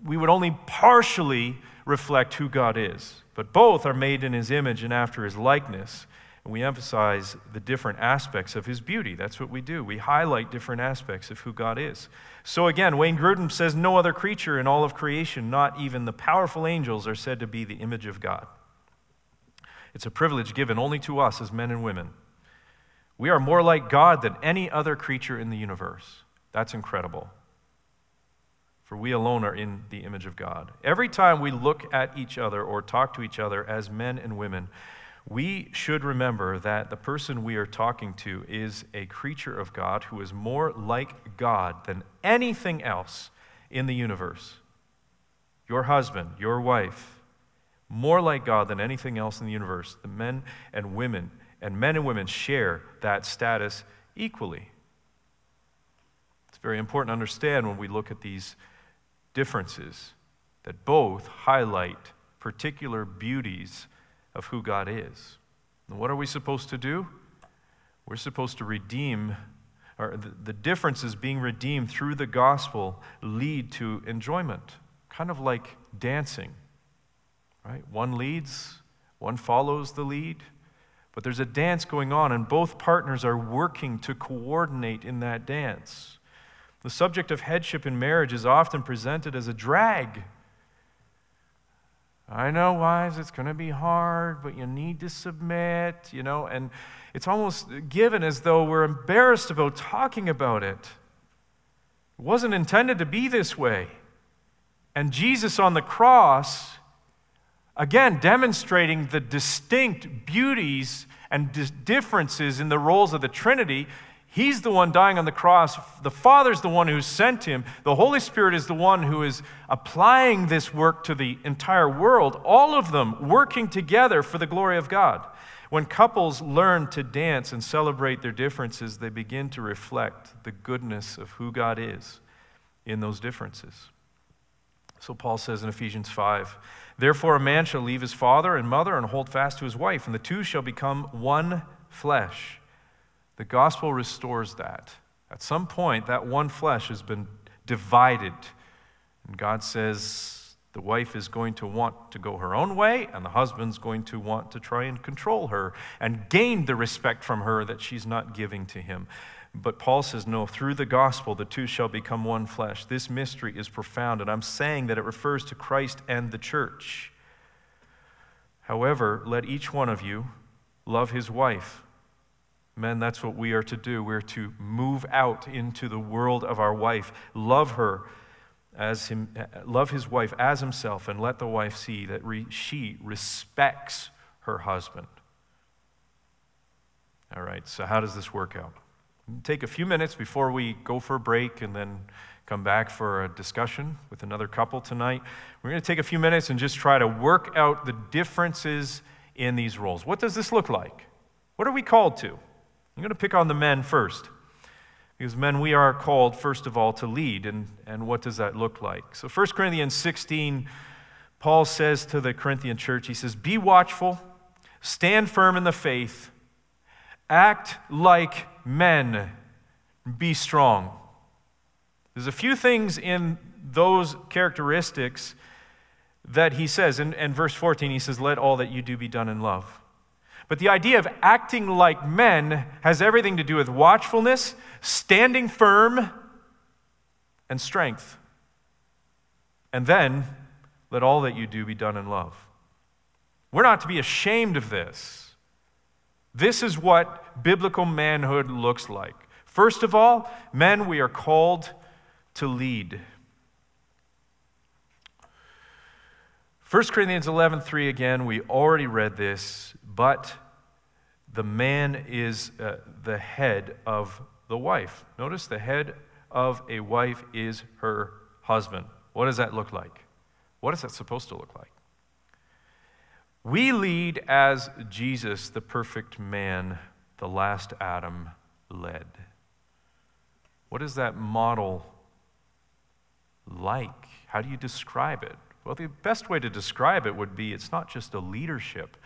we would only partially reflect who God is. But both are made in his image and after his likeness. And we emphasize the different aspects of his beauty. That's what we do. We highlight different aspects of who God is. So again, Wayne Grudem says no other creature in all of creation, not even the powerful angels, are said to be the image of God. It's a privilege given only to us as men and women. We are more like God than any other creature in the universe. That's incredible. for we alone are in the image of God. Every time we look at each other or talk to each other as men and women, we should remember that the person we are talking to is a creature of God who is more like God than anything else in the universe. Your husband, your wife, more like God than anything else in the universe. The men and women, and men and women share that status equally. It's very important to understand when we look at these differences that both highlight particular beauties of who God is. And what are we supposed to do? We're supposed to redeem, or the, the differences being redeemed through the gospel lead to enjoyment, kind of like dancing, right? One leads, one follows the lead. But there's a dance going on, and both partners are working to coordinate in that dance. The subject of headship in marriage is often presented as a drag. I know, wives, it's going to be hard, but you need to submit, you know, and it's almost given as though we're embarrassed about talking about it. It wasn't intended to be this way. And Jesus on the cross, again, demonstrating the distinct beauties and differences in the roles of the Trinity, He's the one dying on the cross. The Father's the one who sent him. The Holy Spirit is the one who is applying this work to the entire world, all of them working together for the glory of God. When couples learn to dance and celebrate their differences, they begin to reflect the goodness of who God is in those differences. So Paul says in Ephesians 5 Therefore, a man shall leave his father and mother and hold fast to his wife, and the two shall become one flesh. The gospel restores that. At some point, that one flesh has been divided. And God says the wife is going to want to go her own way, and the husband's going to want to try and control her and gain the respect from her that she's not giving to him. But Paul says, no, through the gospel, the two shall become one flesh. This mystery is profound, and I'm saying that it refers to Christ and the church. However, let each one of you love his wife Men, that's what we are to do. We're to move out into the world of our wife, love her as him, love his wife as himself, and let the wife see that re, she respects her husband. All right, so how does this work out? Take a few minutes before we go for a break and then come back for a discussion with another couple tonight. We're going to take a few minutes and just try to work out the differences in these roles. What does this look like? What are we called to? I'm going to pick on the men first. Because men, we are called, first of all, to lead. And, and what does that look like? So 1 Corinthians 16, Paul says to the Corinthian church, he says, Be watchful, stand firm in the faith, act like men, be strong. There's a few things in those characteristics that he says. In, in verse 14, he says, Let all that you do be done in love. But the idea of acting like men has everything to do with watchfulness, standing firm, and strength. And then let all that you do be done in love. We're not to be ashamed of this. This is what biblical manhood looks like. First of all, men, we are called to lead. 1 Corinthians 11:3 again, we already read this but the man is uh, the head of the wife. Notice the head of a wife is her husband. What does that look like? What is that supposed to look like? We lead as Jesus, the perfect man, the last Adam, led. What is that model like? How do you describe it? Well, the best way to describe it would be it's not just a leadership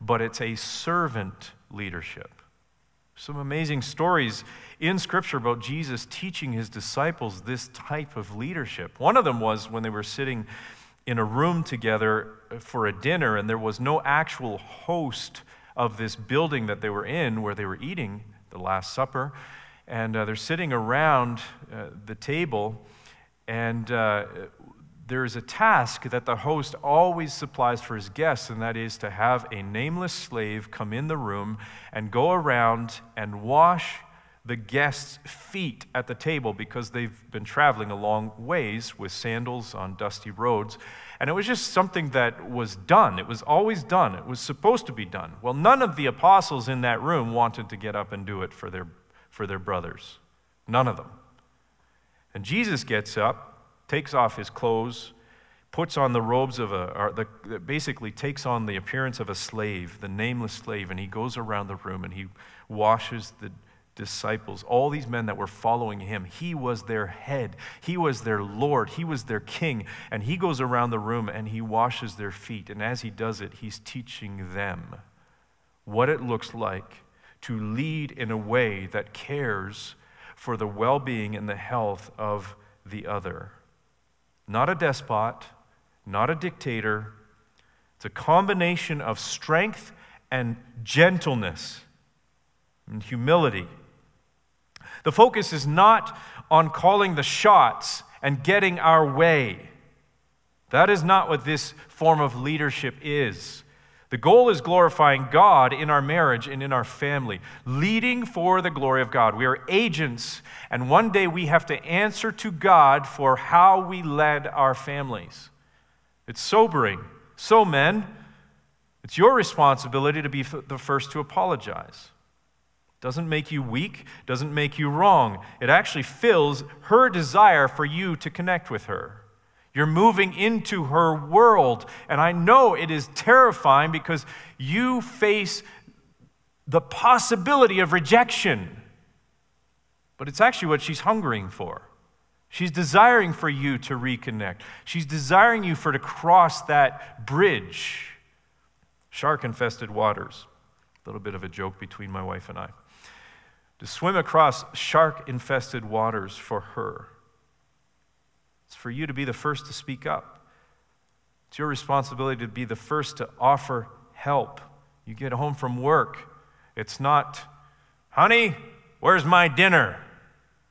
but it's a servant leadership. Some amazing stories in Scripture about Jesus teaching his disciples this type of leadership. One of them was when they were sitting in a room together for a dinner, and there was no actual host of this building that they were in where they were eating the Last Supper. And uh, they're sitting around uh, the table, and uh, there is a task that the host always supplies for his guests, and that is to have a nameless slave come in the room and go around and wash the guests' feet at the table because they've been traveling a long ways with sandals on dusty roads. And it was just something that was done. It was always done. It was supposed to be done. Well, none of the apostles in that room wanted to get up and do it for their, for their brothers. None of them. And Jesus gets up, takes off his clothes, puts on the robes of a, the, basically takes on the appearance of a slave, the nameless slave, and he goes around the room and he washes the disciples, all these men that were following him. He was their head, he was their Lord, he was their king. And he goes around the room and he washes their feet. And as he does it, he's teaching them what it looks like to lead in a way that cares for the well being and the health of the other. Not a despot, not a dictator. It's a combination of strength and gentleness and humility. The focus is not on calling the shots and getting our way. That is not what this form of leadership is. The goal is glorifying God in our marriage and in our family, leading for the glory of God. We are agents, and one day we have to answer to God for how we led our families. It's sobering. So, men, it's your responsibility to be the first to apologize. Doesn't make you weak, doesn't make you wrong. It actually fills her desire for you to connect with her. You're moving into her world. And I know it is terrifying because you face the possibility of rejection. But it's actually what she's hungering for. She's desiring for you to reconnect. She's desiring you for to cross that bridge. Shark infested waters. A little bit of a joke between my wife and I to swim across shark infested waters for her. It's for you to be the first to speak up. It's your responsibility to be the first to offer help. You get home from work, it's not, honey, where's my dinner?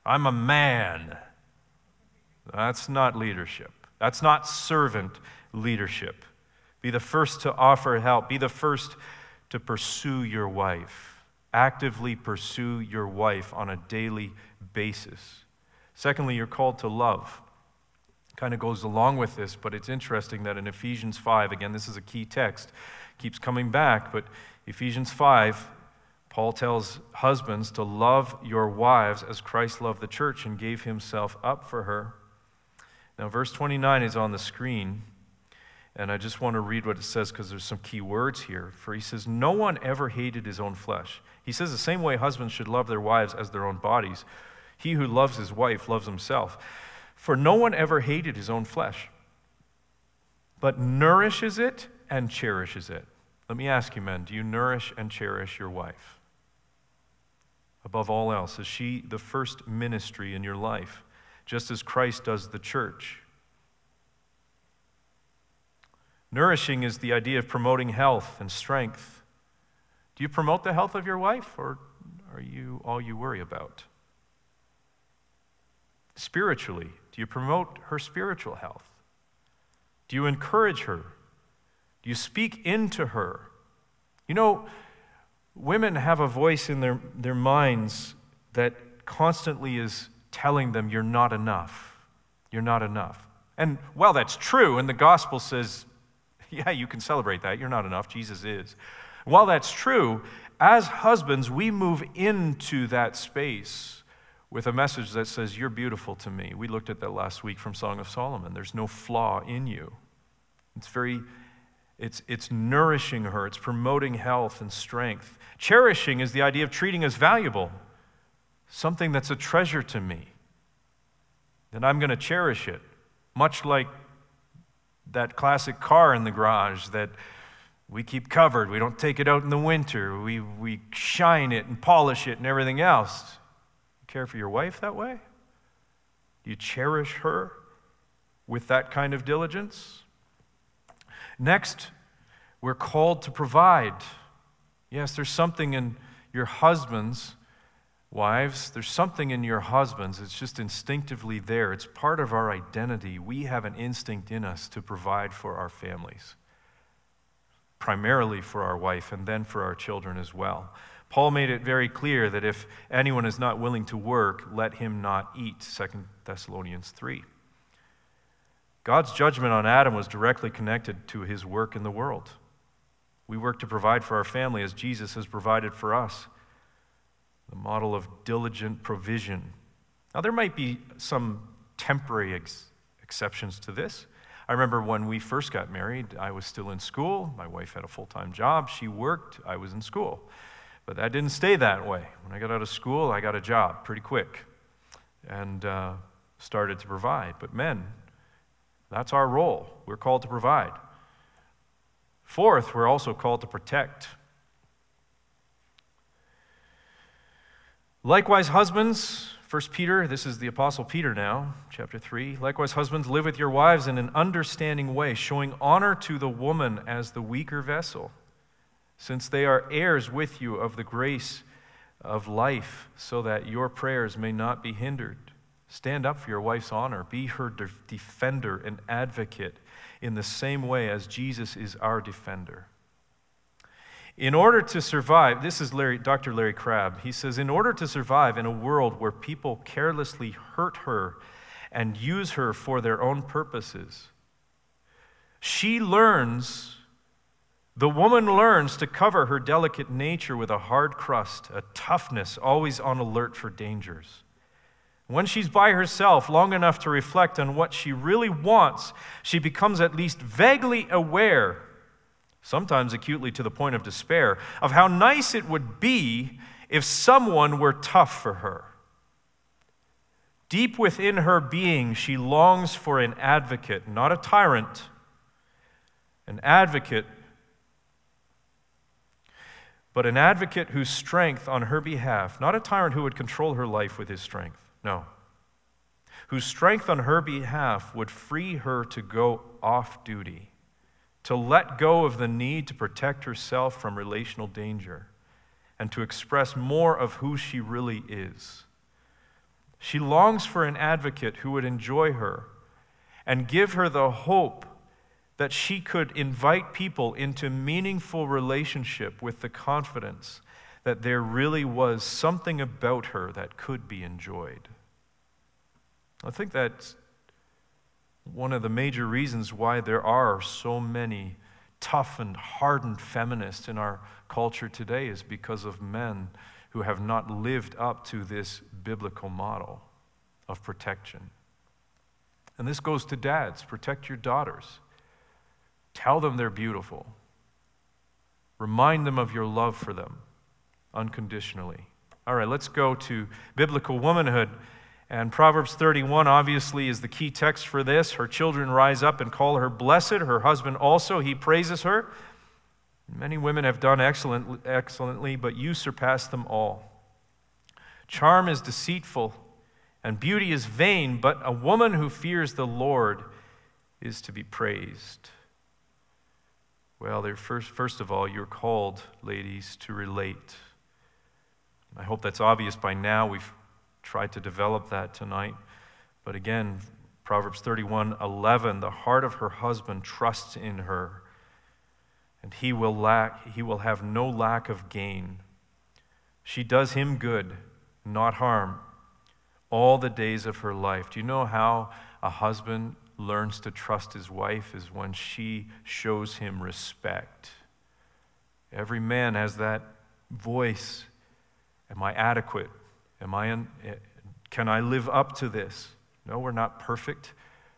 I'm a man. That's not leadership. That's not servant leadership. Be the first to offer help. Be the first to pursue your wife actively pursue your wife on a daily basis. Secondly, you're called to love. Kind of goes along with this, but it's interesting that in Ephesians 5, again, this is a key text, keeps coming back, but Ephesians 5, Paul tells husbands to love your wives as Christ loved the church and gave himself up for her. Now, verse 29 is on the screen. And I just want to read what it says because there's some key words here. For he says, No one ever hated his own flesh. He says, The same way husbands should love their wives as their own bodies. He who loves his wife loves himself. For no one ever hated his own flesh, but nourishes it and cherishes it. Let me ask you, men, do you nourish and cherish your wife? Above all else, is she the first ministry in your life, just as Christ does the church? Nourishing is the idea of promoting health and strength. Do you promote the health of your wife, or are you all you worry about? Spiritually, do you promote her spiritual health? Do you encourage her? Do you speak into her? You know, women have a voice in their, their minds that constantly is telling them, You're not enough. You're not enough. And while that's true, and the gospel says [laughs] Yeah, you can celebrate that. You're not enough. Jesus is. While that's true, as husbands, we move into that space with a message that says, You're beautiful to me. We looked at that last week from Song of Solomon. There's no flaw in you. It's very, it's, it's nourishing her, it's promoting health and strength. Cherishing is the idea of treating as valuable, something that's a treasure to me. Then I'm going to cherish it, much like that classic car in the garage that we keep covered. We don't take it out in the winter. We, we shine it and polish it and everything else. You care for your wife that way? You cherish her with that kind of diligence? Next, we're called to provide. Yes, there's something in your husbands Wives, there's something in your husbands, it's just instinctively there. It's part of our identity. We have an instinct in us to provide for our families, primarily for our wife, and then for our children as well. Paul made it very clear that if anyone is not willing to work, let him not eat. 2 Thessalonians 3. God's judgment on Adam was directly connected to his work in the world. We work to provide for our family as Jesus has provided for us. The model of diligent provision. Now, there might be some temporary ex- exceptions to this. I remember when we first got married, I was still in school. My wife had a full time job. She worked. I was in school. But that didn't stay that way. When I got out of school, I got a job pretty quick and uh, started to provide. But men, that's our role. We're called to provide. Fourth, we're also called to protect. Likewise, husbands, 1 Peter, this is the Apostle Peter now, chapter 3. Likewise, husbands, live with your wives in an understanding way, showing honor to the woman as the weaker vessel, since they are heirs with you of the grace of life, so that your prayers may not be hindered. Stand up for your wife's honor, be her defender and advocate in the same way as Jesus is our defender. In order to survive, this is Larry, Dr. Larry Crabb. He says, in order to survive in a world where people carelessly hurt her and use her for their own purposes, she learns, the woman learns to cover her delicate nature with a hard crust, a toughness, always on alert for dangers. When she's by herself long enough to reflect on what she really wants, she becomes at least vaguely aware sometimes acutely to the point of despair, of how nice it would be if someone were tough for her. Deep within her being, she longs for an advocate, not a tyrant, an advocate, but an advocate whose strength on her behalf, not a tyrant who would control her life with his strength, no, whose strength on her behalf would free her to go off duty to let go of the need to protect herself from relational danger and to express more of who she really is. She longs for an advocate who would enjoy her and give her the hope that she could invite people into meaningful relationship with the confidence that there really was something about her that could be enjoyed. I think that's one of the major reasons why there are so many tough and hardened feminists in our culture today is because of men who have not lived up to this biblical model of protection. And this goes to dads protect your daughters, tell them they're beautiful, remind them of your love for them unconditionally. All right, let's go to biblical womanhood. And Proverbs 31 obviously is the key text for this. Her children rise up and call her blessed. Her husband also, he praises her. Many women have done excellent, excellently, but you surpass them all. Charm is deceitful and beauty is vain, but a woman who fears the Lord is to be praised. Well, first, first of all, you're called, ladies, to relate. I hope that's obvious by now. We've tried to develop that tonight. But again, Proverbs 31 11, the heart of her husband trusts in her, and he will, lack, he will have no lack of gain. She does him good, not harm, all the days of her life. Do you know how a husband learns to trust his wife? Is when she shows him respect. Every man has that voice. Am I adequate? Am I in, eh, can I live up to this? No, we're not perfect.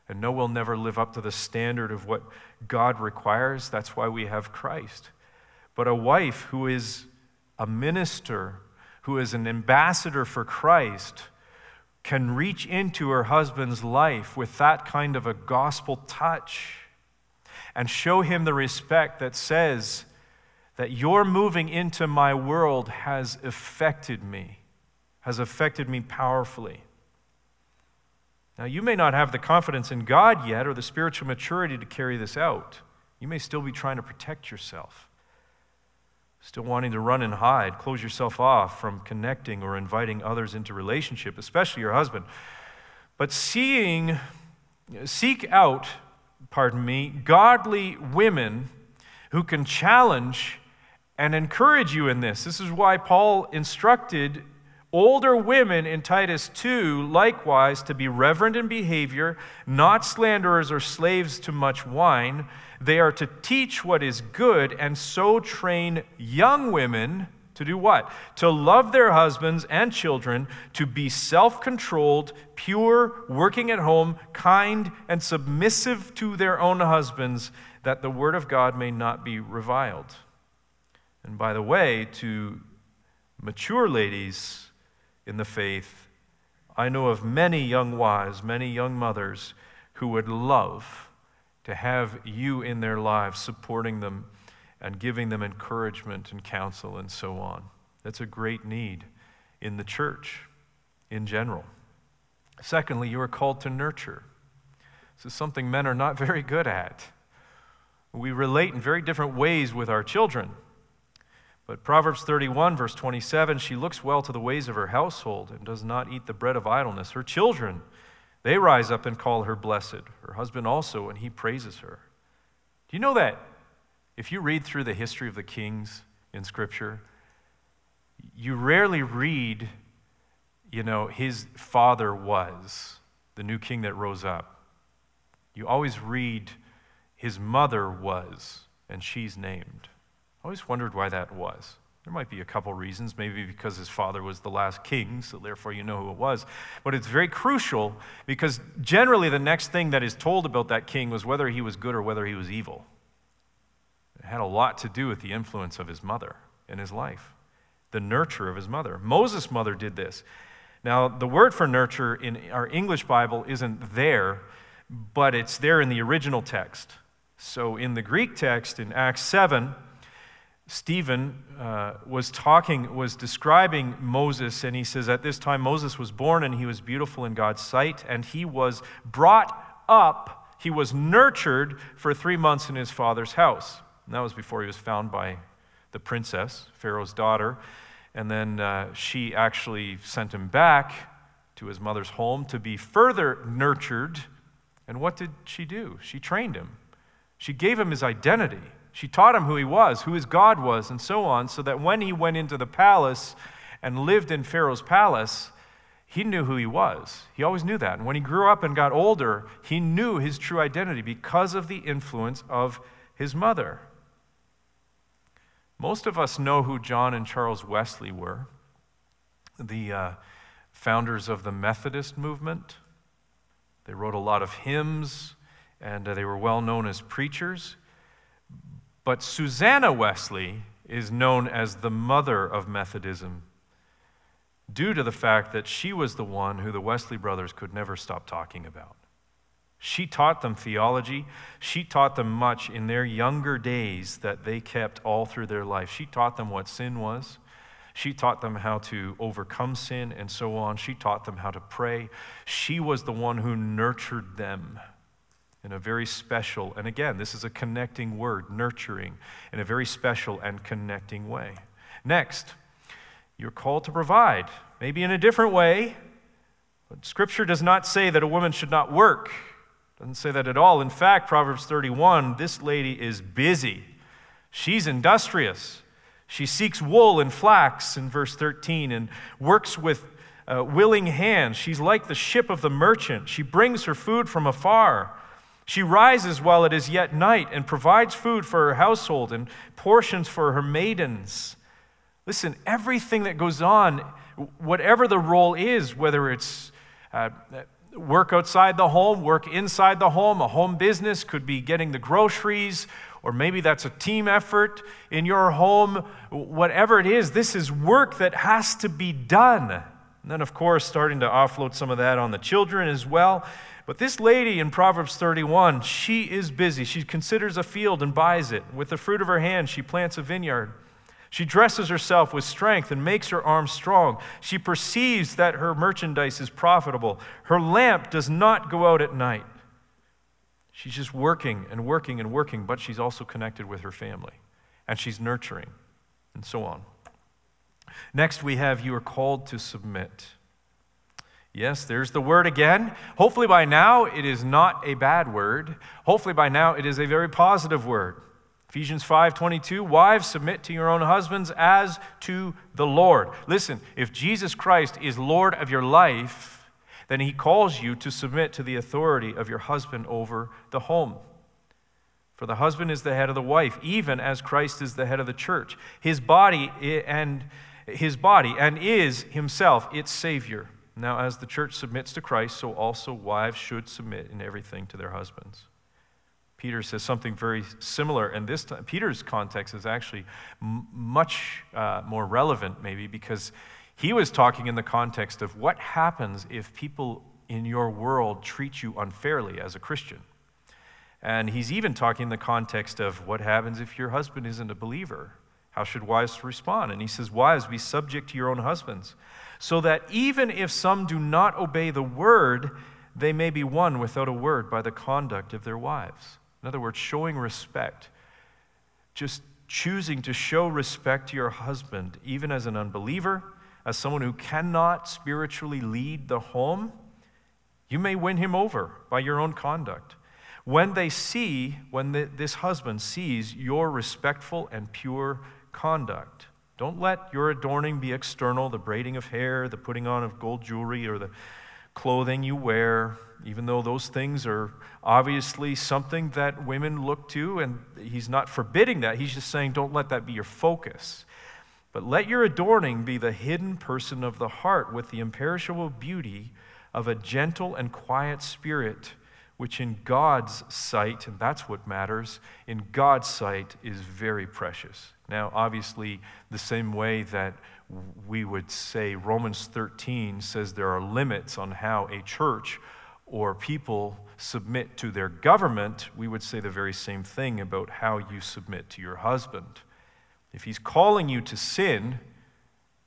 And no, we'll never live up to the standard of what God requires. That's why we have Christ. But a wife who is a minister, who is an ambassador for Christ, can reach into her husband's life with that kind of a gospel touch and show him the respect that says that your moving into my world has affected me has affected me powerfully. Now, you may not have the confidence in God yet or the spiritual maturity to carry this out. You may still be trying to protect yourself, still wanting to run and hide, close yourself off from connecting or inviting others into relationship, especially your husband. But seeing, seek out, pardon me, godly women who can challenge and encourage you in this. This is why Paul instructed older women in Titus 2 likewise to be reverent in behavior, not slanderers or slaves to much wine. They are to teach what is good and so train young women to do what? To love their husbands and children, to be self controlled, pure, working at home, kind, and submissive to their own husbands, that the word of God may not be reviled. And by the way, to mature ladies in the faith, I know of many young wives, many young mothers who would love to have you in their lives, supporting them and giving them encouragement and counsel and so on. That's a great need in the church in general. Secondly, you are called to nurture. This is something men are not very good at. We relate in very different ways with our children. But Proverbs 31, verse 27, she looks well to the ways of her household and does not eat the bread of idleness. Her children, they rise up and call her blessed. Her husband also, and he praises her. Do you know that if you read through the history of the kings in Scripture, you rarely read, you know, his father was the new king that rose up. You always read his mother was, and she's named. I always wondered why that was. There might be a couple reasons, maybe because his father was the last king, so therefore you know who it was. But it's very crucial because generally the next thing that is told about that king was whether he was good or whether he was evil. It had a lot to do with the influence of his mother in his life, the nurture of his mother. Moses' mother did this. Now, the word for nurture in our English Bible isn't there, but it's there in the original text. So in the Greek text, in Acts 7, Stephen uh, was talking, was describing Moses, and he says, At this time Moses was born, and he was beautiful in God's sight, and he was brought up, he was nurtured for three months in his father's house. And that was before he was found by the princess, Pharaoh's daughter. And then uh, she actually sent him back to his mother's home to be further nurtured. And what did she do? She trained him. She gave him his identity. She taught him who he was, who his God was, and so on, so that when he went into the palace and lived in Pharaoh's palace, he knew who he was. He always knew that. And when he grew up and got older, he knew his true identity because of the influence of his mother. Most of us know who John and Charles Wesley were, the uh, founders of the Methodist movement. They wrote a lot of hymns, and uh, they were well known as preachers. But Susanna Wesley is known as the mother of Methodism due to the fact that she was the one who the Wesley brothers could never stop talking about. She taught them theology. She taught them much in their younger days that they kept all through their life. She taught them what sin was. She taught them how to overcome sin and so on. She taught them how to pray. She was the one who nurtured them in a very special, and again, this is a connecting word, nurturing, in a very special and connecting way. Next, you're called to provide, maybe in a different way, but Scripture does not say that a woman should not work. Doesn't say that at all. In fact, Proverbs 31, this lady is busy. She's industrious. She seeks wool and flax in verse 13 and works with uh, willing hands. She's like the ship of the merchant. She brings her food from afar. She rises while it is yet night and provides food for her household and portions for her maidens. Listen, everything that goes on, whatever the role is, whether it's uh, work outside the home, work inside the home. A home business could be getting the groceries, or maybe that's a team effort in your home. Whatever it is, this is work that has to be done. And then, of course, starting to offload some of that on the children as well. But this lady in Proverbs 31, she is busy. She considers a field and buys it. With the fruit of her hand, she plants a vineyard. She dresses herself with strength and makes her arms strong. She perceives that her merchandise is profitable. Her lamp does not go out at night. She's just working and working and working, but she's also connected with her family and she's nurturing and so on. Next, we have you are called to submit. Yes, there's the word again. Hopefully, by now, it is not a bad word. Hopefully, by now, it is a very positive word. Ephesians 5:22 Wives submit to your own husbands as to the Lord. Listen, if Jesus Christ is Lord of your life, then he calls you to submit to the authority of your husband over the home. For the husband is the head of the wife, even as Christ is the head of the church, his body and his body and is himself its savior. Now as the church submits to Christ, so also wives should submit in everything to their husbands. Peter says something very similar, and this time, Peter's context is actually m- much uh, more relevant, maybe, because he was talking in the context of what happens if people in your world treat you unfairly as a Christian. And he's even talking in the context of what happens if your husband isn't a believer. How should wives respond? And he says, Wives, be subject to your own husbands, so that even if some do not obey the word, they may be won without a word by the conduct of their wives. In other words, showing respect. Just choosing to show respect to your husband, even as an unbeliever, as someone who cannot spiritually lead the home, you may win him over by your own conduct. When they see, when the, this husband sees your respectful and pure conduct, don't let your adorning be external, the braiding of hair, the putting on of gold jewelry, or the clothing you wear, even though those things are obviously something that women look to, and he's not forbidding that. He's just saying, don't let that be your focus. But let your adorning be the hidden person of the heart with the imperishable beauty of a gentle and quiet spirit, which in God's sight, and that's what matters, in God's sight is very precious. Now, obviously, the same way that we would say Romans 13 says there are limits on how a church or people submit to their government, we would say the very same thing about how you submit to your husband. If he's calling you to sin,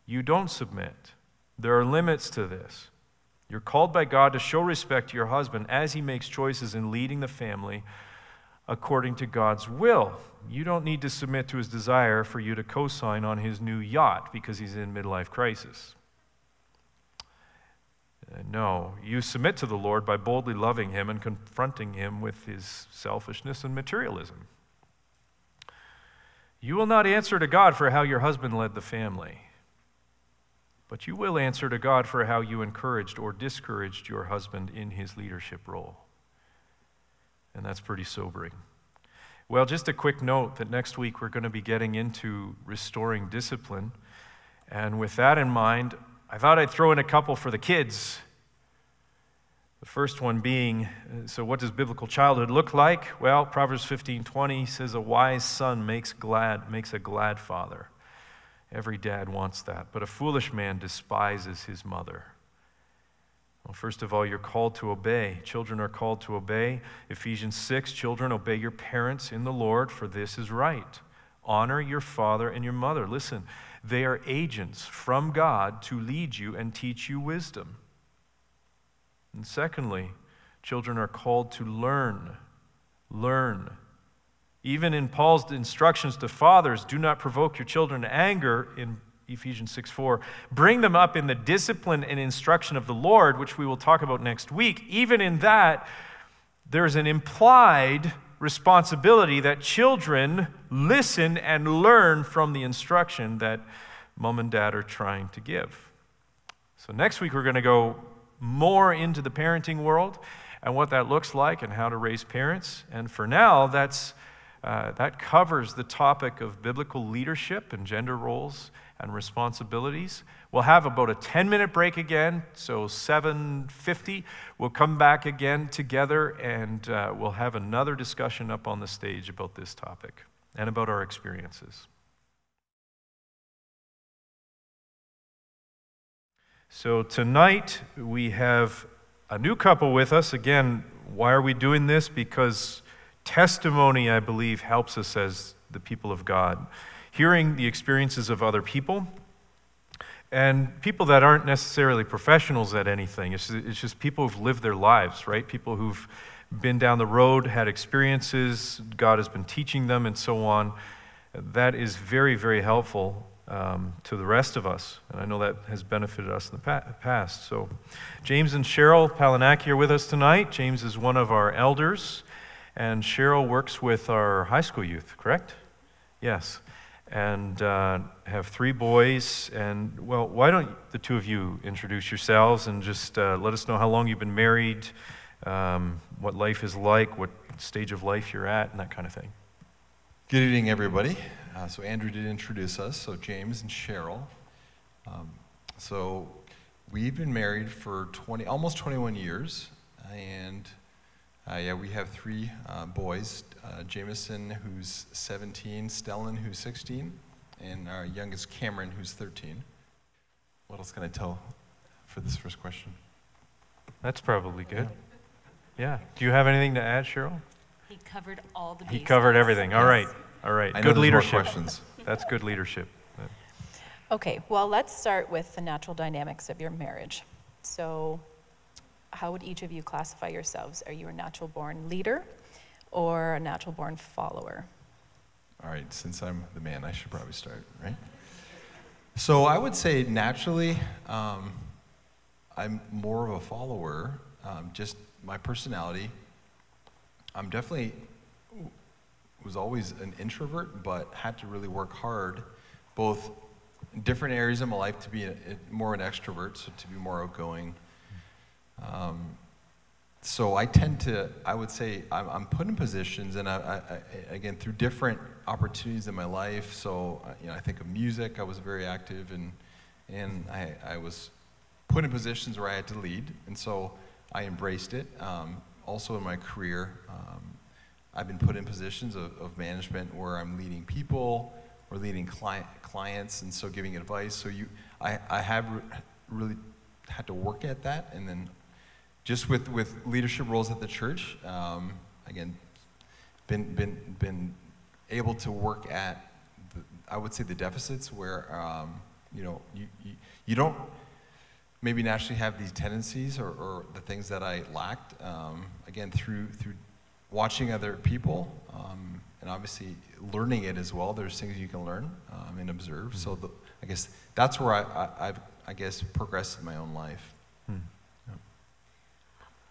you don't submit. There are limits to this. You're called by God to show respect to your husband as he makes choices in leading the family according to God's will. You don't need to submit to his desire for you to co sign on his new yacht because he's in midlife crisis. Uh, no, you submit to the Lord by boldly loving him and confronting him with his selfishness and materialism. You will not answer to God for how your husband led the family, but you will answer to God for how you encouraged or discouraged your husband in his leadership role. And that's pretty sobering. Well, just a quick note that next week we're going to be getting into restoring discipline. And with that in mind, I thought I'd throw in a couple for the kids. The first one being, uh, so what does biblical childhood look like? Well, Proverbs 15:20 says a wise son makes glad makes a glad father. Every dad wants that, but a foolish man despises his mother. Well, first of all, you're called to obey. Children are called to obey. Ephesians 6 Children, obey your parents in the Lord, for this is right. Honor your father and your mother. Listen, they are agents from God to lead you and teach you wisdom. And secondly, children are called to learn. Learn. Even in Paul's instructions to fathers, do not provoke your children to anger in Ephesians 6 4. Bring them up in the discipline and instruction of the Lord, which we will talk about next week. Even in that, there's an implied responsibility that children listen and learn from the instruction that mom and dad are trying to give. So, next week, we're going to go more into the parenting world and what that looks like and how to raise parents. And for now, that's, uh, that covers the topic of biblical leadership and gender roles and responsibilities. We'll have about a 10 minute break again, so 7:50. We'll come back again together and uh, we'll have another discussion up on the stage about this topic and about our experiences. So tonight we have a new couple with us. Again, why are we doing this? Because testimony, I believe, helps us as the people of God hearing the experiences of other people and people that aren't necessarily professionals at anything. It's, it's just people who've lived their lives, right? People who've been down the road, had experiences, God has been teaching them, and so on. That is very, very helpful um, to the rest of us. And I know that has benefited us in the past. So, James and Cheryl Palanaki are with us tonight. James is one of our elders. And Cheryl works with our high school youth, correct? Yes. And uh, have three boys. And, well, why don't the two of you introduce yourselves and just uh, let us know how long you've been married, um, what life is like, what stage of life you're at, and that kind of thing. Good evening, everybody. Uh, so, Andrew did introduce us, so James and Cheryl. Um, so, we've been married for 20, almost 21 years, and uh, yeah, we have three uh, boys uh, Jameson, who's 17, Stellan, who's 16, and our youngest, Cameron, who's 13. What else can I tell for this first question? That's probably good. Yeah. Do you have anything to add, Cheryl? He covered all the He bases. covered everything. All right. All right. I know Good there's more leadership. questions. That's good leadership. Okay, well, let's start with the natural dynamics of your marriage. So, how would each of you classify yourselves? Are you a natural born leader or a natural born follower? All right, since I'm the man, I should probably start, right? So I would say naturally, um, I'm more of a follower. Um, just my personality. I'm definitely was always an introvert, but had to really work hard, both different areas of my life, to be a, a- more an extrovert, so to be more outgoing. Um, so I tend to, I would say, I'm, I'm put in positions, and I, I, I, again through different opportunities in my life. So uh, you know, I think of music. I was very active, and and I, I was put in positions where I had to lead, and so I embraced it. Um, also in my career, um, I've been put in positions of, of management where I'm leading people or leading client, clients, and so giving advice. So you, I, I have re- really had to work at that, and then just with, with leadership roles at the church, um, again, been, been, been able to work at, the, I would say, the deficits where, um, you know, you, you, you don't maybe naturally have these tendencies or, or the things that I lacked, um, again, through, through watching other people um, and obviously learning it as well. There's things you can learn um, and observe. So the, I guess that's where I, I, I've, I guess, progressed in my own life.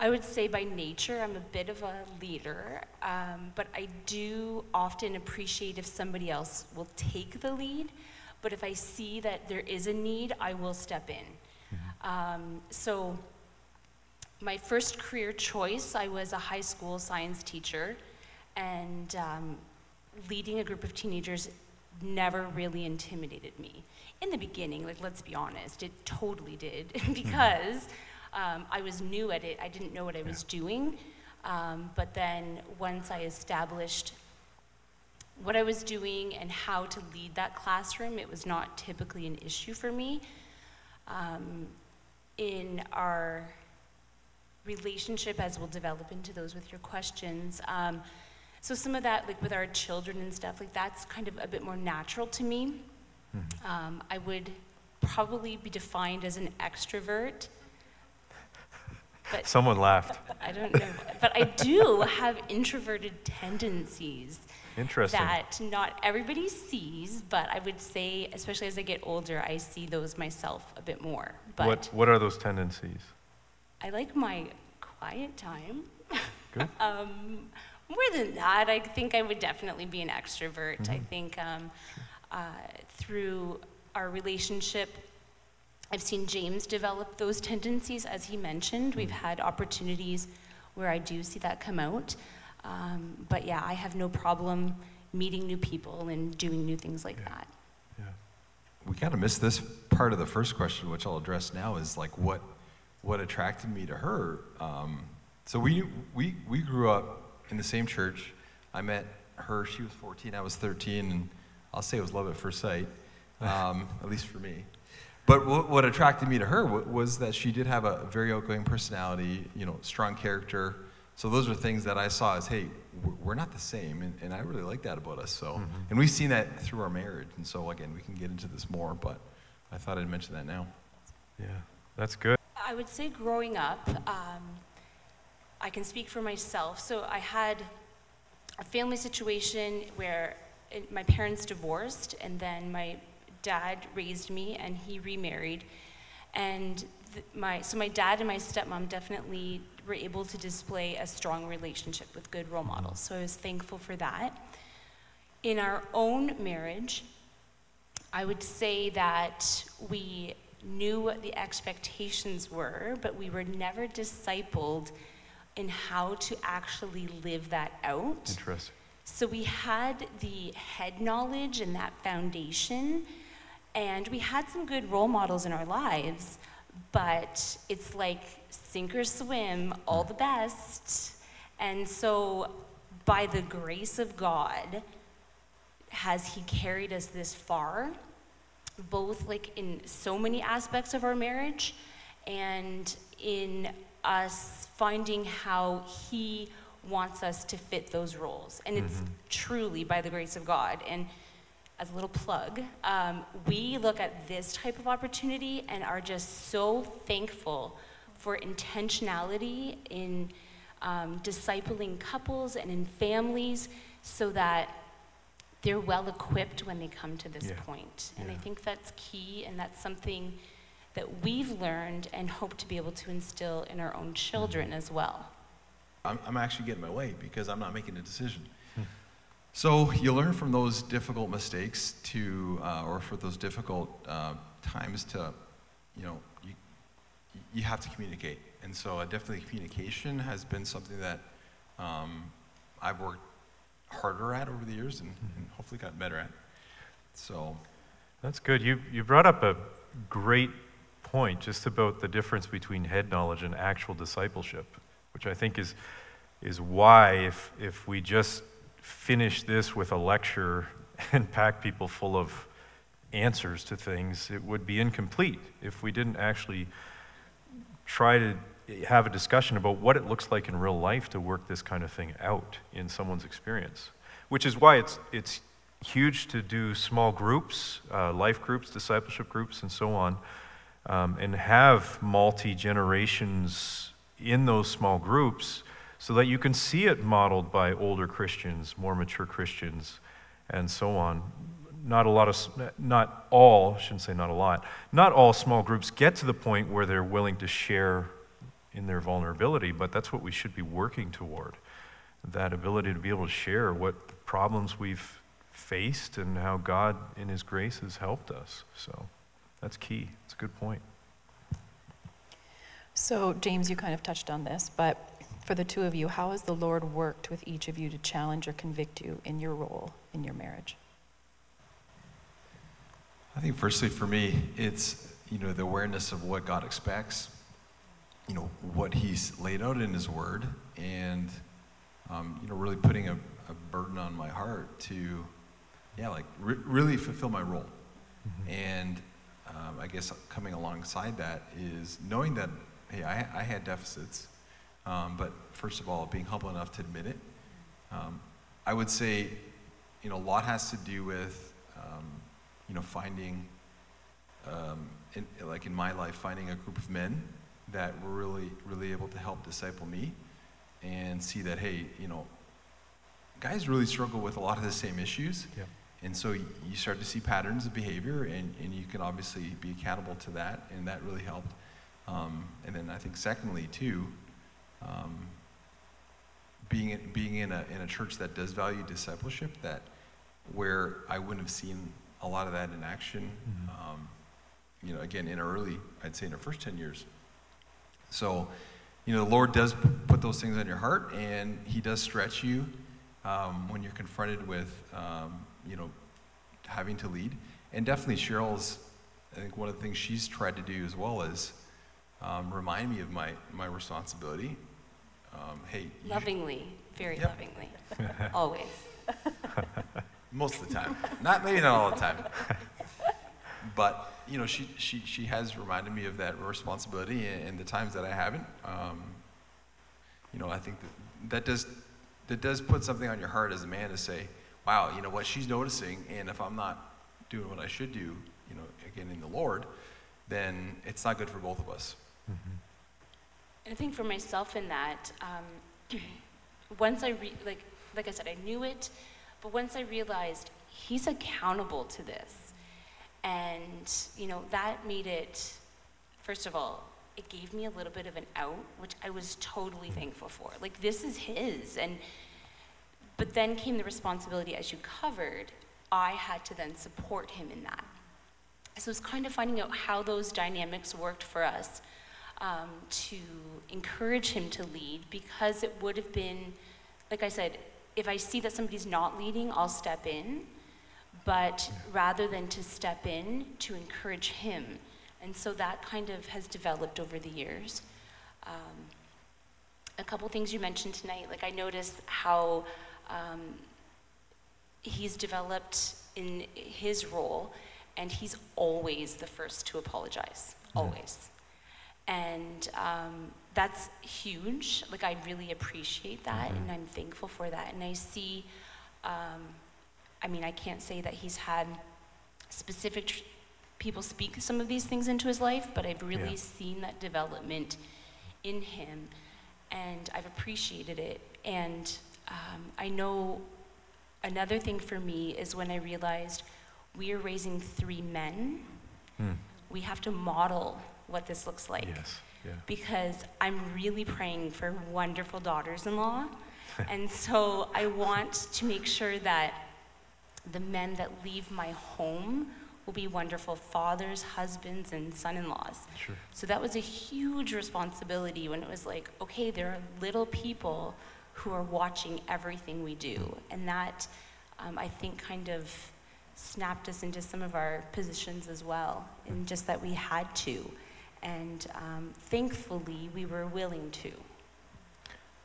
I would say by nature, I'm a bit of a leader, um, but I do often appreciate if somebody else will take the lead. But if I see that there is a need, I will step in. Um, so, my first career choice, I was a high school science teacher, and um, leading a group of teenagers never really intimidated me. In the beginning, like let's be honest, it totally did [laughs] because um, I was new at it. I didn't know what I was doing. Um, but then once I established what I was doing and how to lead that classroom, it was not typically an issue for me. Um, in our relationship, as we'll develop into those with your questions, um, so some of that, like with our children and stuff, like that's kind of a bit more natural to me. Um, I would probably be defined as an extrovert, but Someone laughed. I don't know. But I do have introverted tendencies Interesting. that not everybody sees, but I would say, especially as I get older, I see those myself a bit more. But What, what are those tendencies? I like my quiet time. Good. [laughs] um, more than that, I think I would definitely be an extrovert. I think um, uh, through our relationship, I've seen James develop those tendencies, as he mentioned. We've had opportunities where I do see that come out. Um, but yeah, I have no problem meeting new people and doing new things like that. Yeah. We kind of missed this part of the first question, which I'll address now, is like what what attracted me to her. Um, so we we we grew up in the same church. I met her; she was 14, I was 13, and I'll say it was love at first sight, [laughs] um, at least for me. But what, what attracted me to her wa- was that she did have a very outgoing personality, you know, strong character. So those are things that I saw as, hey, we're- we're not the same, and, and I really like that about us. So, and we've seen that through our marriage. And so again, we can get into this more, but I thought I'd mention that now. Yeah. That's good. I would say growing up, um, I can speak for myself. So I had a family situation where it, my parents divorced, and then my dad raised me, and he remarried. And th- my, so my dad and my stepmom definitely were able to display a strong relationship with good role models. So I was thankful for that. In our own marriage, I would say that we knew what the expectations were, but we were never discipled in how to actually live that out. Interesting. So we had the head knowledge and that foundation, and we had some good role models in our lives, but it's like sink or swim, all the best. And so, by the grace of God, has He carried us this far, both like in so many aspects of our marriage and in us finding how He wants us to fit those roles. And it's mm-hmm. truly by the grace of God. And as a little plug, um, we look at this type of opportunity and are just so thankful for intentionality in um, discipling couples and in families so that they're well equipped when they come to this Yeah. point. And I think that's key, and that's something that we've learned and hope to be able to instill in our own children as well. I'm, I'm actually getting my way because I'm not making a decision. So you learn from those difficult mistakes to, uh, or for those difficult uh, times to, you know, you, you have to communicate. And so uh, definitely communication has been something that um, I've worked harder at over the years and, and hopefully got better at. So That's good. You, you brought up a great point just about the difference between head knowledge and actual discipleship, which I think is, is why, if, if we just finish this with a lecture and pack people full of answers to things, it would be incomplete if we didn't actually try to have a discussion about what it looks like in real life to work this kind of thing out in someone's experience. Which is why it's, it's huge to do small groups, uh, life groups, discipleship groups, and so on, um, and have multi generations in those small groups so that you can see it modeled by older Christians, more mature Christians, and so on. Not a lot of, not all, I shouldn't say not a lot, not all small groups get to the point where they're willing to share in their vulnerability, but that's what we should be working toward. That ability to be able to share what problems we've faced and how God, in His grace, has helped us. So that's key. It's a good point. So, James, you kind of touched on this, but for the two of you, how has the Lord worked with each of you to challenge or convict you in your role in your marriage? I think firstly for me, it's you know the awareness of what God expects, you know what He's laid out in His Word, and um, you know really putting a, a burden on my heart to, yeah, like re- really fulfill my role, and um, I guess coming alongside that is knowing that hey, I, I had deficits, um, but first of all, being humble enough to admit it. Um, I would say, you know, a lot has to do with, um, you know, finding, um, in, like in my life, finding a group of men that were really, really able to help disciple me and see that, hey, you know, guys really struggle with a lot of the same issues. Yep. And so you start to see patterns of behavior, and, and you can obviously be accountable to that, and that really helped. Um, and then I think, secondly, too, um, being in, being in a in a church that does value discipleship, that where I wouldn't have seen a lot of that in action. Um, you know, again, in early, I'd say in the first ten years. So, you know, the Lord does put those things on your heart, and He does stretch you um, when you're confronted with, um, you know, having to lead. And definitely, Cheryl's. I think one of the things she's tried to do as well is um, remind me of my my responsibility. Um, hey, you- Lovingly, very Yep. lovingly, [laughs] always. [laughs] most of the time, not maybe not all the time, [laughs] but you know, she she she has reminded me of that responsibility, and, and the times that I haven't. Um, you know, I think that that does that does put something on your heart as a man to say, wow, you know what she's noticing, and if I'm not doing what I should do, you know, again in the Lord, then it's not good for both of us. I think for myself in that, um, [clears throat] once I re- like like I said, I knew it, but once I realized he's accountable to this, and you know that made it first of all, it gave me a little bit of an out, which I was totally thankful for. Like, this is his. And, but then came the responsibility, as you covered, I had to then support him in that. So it's kind of finding out how those dynamics worked for us um, to encourage him to lead because it would have been, like I said, if I see that somebody's not leading, I'll step in. But rather than to step in, to encourage him. And so that kind of has developed over the years. Um, a couple things you mentioned tonight, like I noticed how um, he's developed in his role, and he's always the first to apologize, always. And um, that's huge. Like, I really appreciate that, and I'm thankful for that. And I see, um, I mean, I can't say that he's had specific tr- people speak some of these things into his life, but I've really Yeah. seen that development in him, and I've appreciated it. And um, I know another thing for me is when I realized we are raising three men, Hmm. we have to model what this looks like. Yes, yeah. Because I'm really praying for wonderful daughters in law. [laughs] and so I want to make sure that the men that leave my home will be wonderful fathers, husbands, and son in laws. Sure. So that was a huge responsibility when it was like, okay, there are little people who are watching everything we do. And that, um, I think, kind of snapped us into some of our positions as well, and just that we had to. And um, thankfully, we were willing to.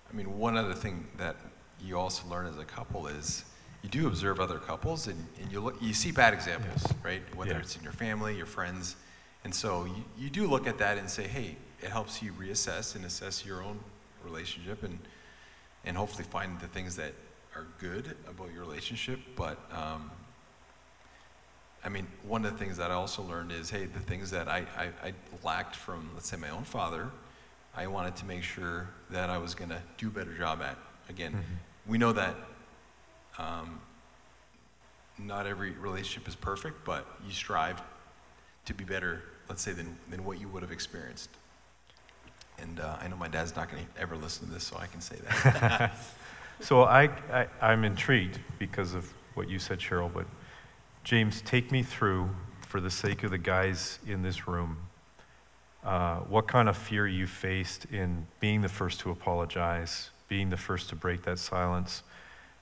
I mean, one other thing that you also learn as a couple is you do observe other couples and, and you, look, you see bad examples, Yes. right? Whether Yeah. it's in your family, your friends. And so you, you do look at that and say, hey, it helps you reassess and assess your own relationship and, and hopefully find the things that are good about your relationship. But um, I mean, one of the things that I also learned is, hey, the things that I, I, I lacked from, let's say, my own father, I wanted to make sure that I was going to do a better job at. Again, we know that um, not every relationship is perfect, but you strive to be better, let's say, than, than what you would have experienced. And uh, I know my dad's not going to ever listen to this, so I can say that. [laughs] So I, I, I'm intrigued because of what you said, Cheryl, but James, take me through, for the sake of the guys in this room, uh, what kind of fear you faced in being the first to apologize, being the first to break that silence.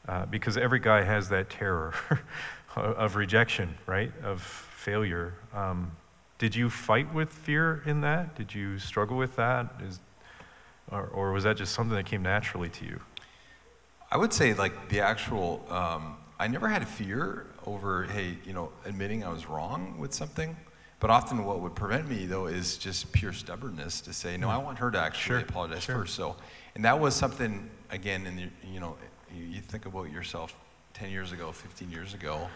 Uh, because every guy has that terror [laughs] of rejection, right? Of failure. Um, did you fight with fear in that? Did you struggle with that? Is, or, or was that just something that came naturally to you? I would say like the actual, um, I never had a fear over, hey, you know, admitting I was wrong with something. But often what would prevent me though is just pure stubbornness to say, no, I want her to actually Sure, apologize sure. first. So, and that was something, again, in the, you know, you, think about yourself 10 years ago, 15 years ago,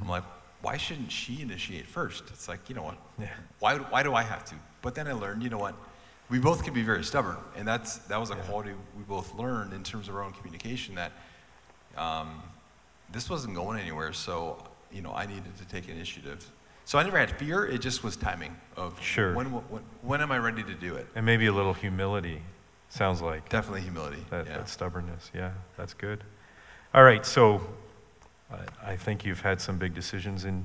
I'm like, why shouldn't she initiate first? It's like, you know what? Yeah. Why, why do I have to? But then I learned, you know what? We both can be very stubborn, and that's that was a Yeah. quality we both learned in terms of our own communication. That um, this wasn't going anywhere, so you know I needed to take initiative. So I never had fear. It just was timing of Sure. when when, when am I ready to do it? And maybe a little humility, sounds like. Definitely humility. That, yeah. that stubbornness, yeah, that's good. All right, so I, I think you've had some big decisions in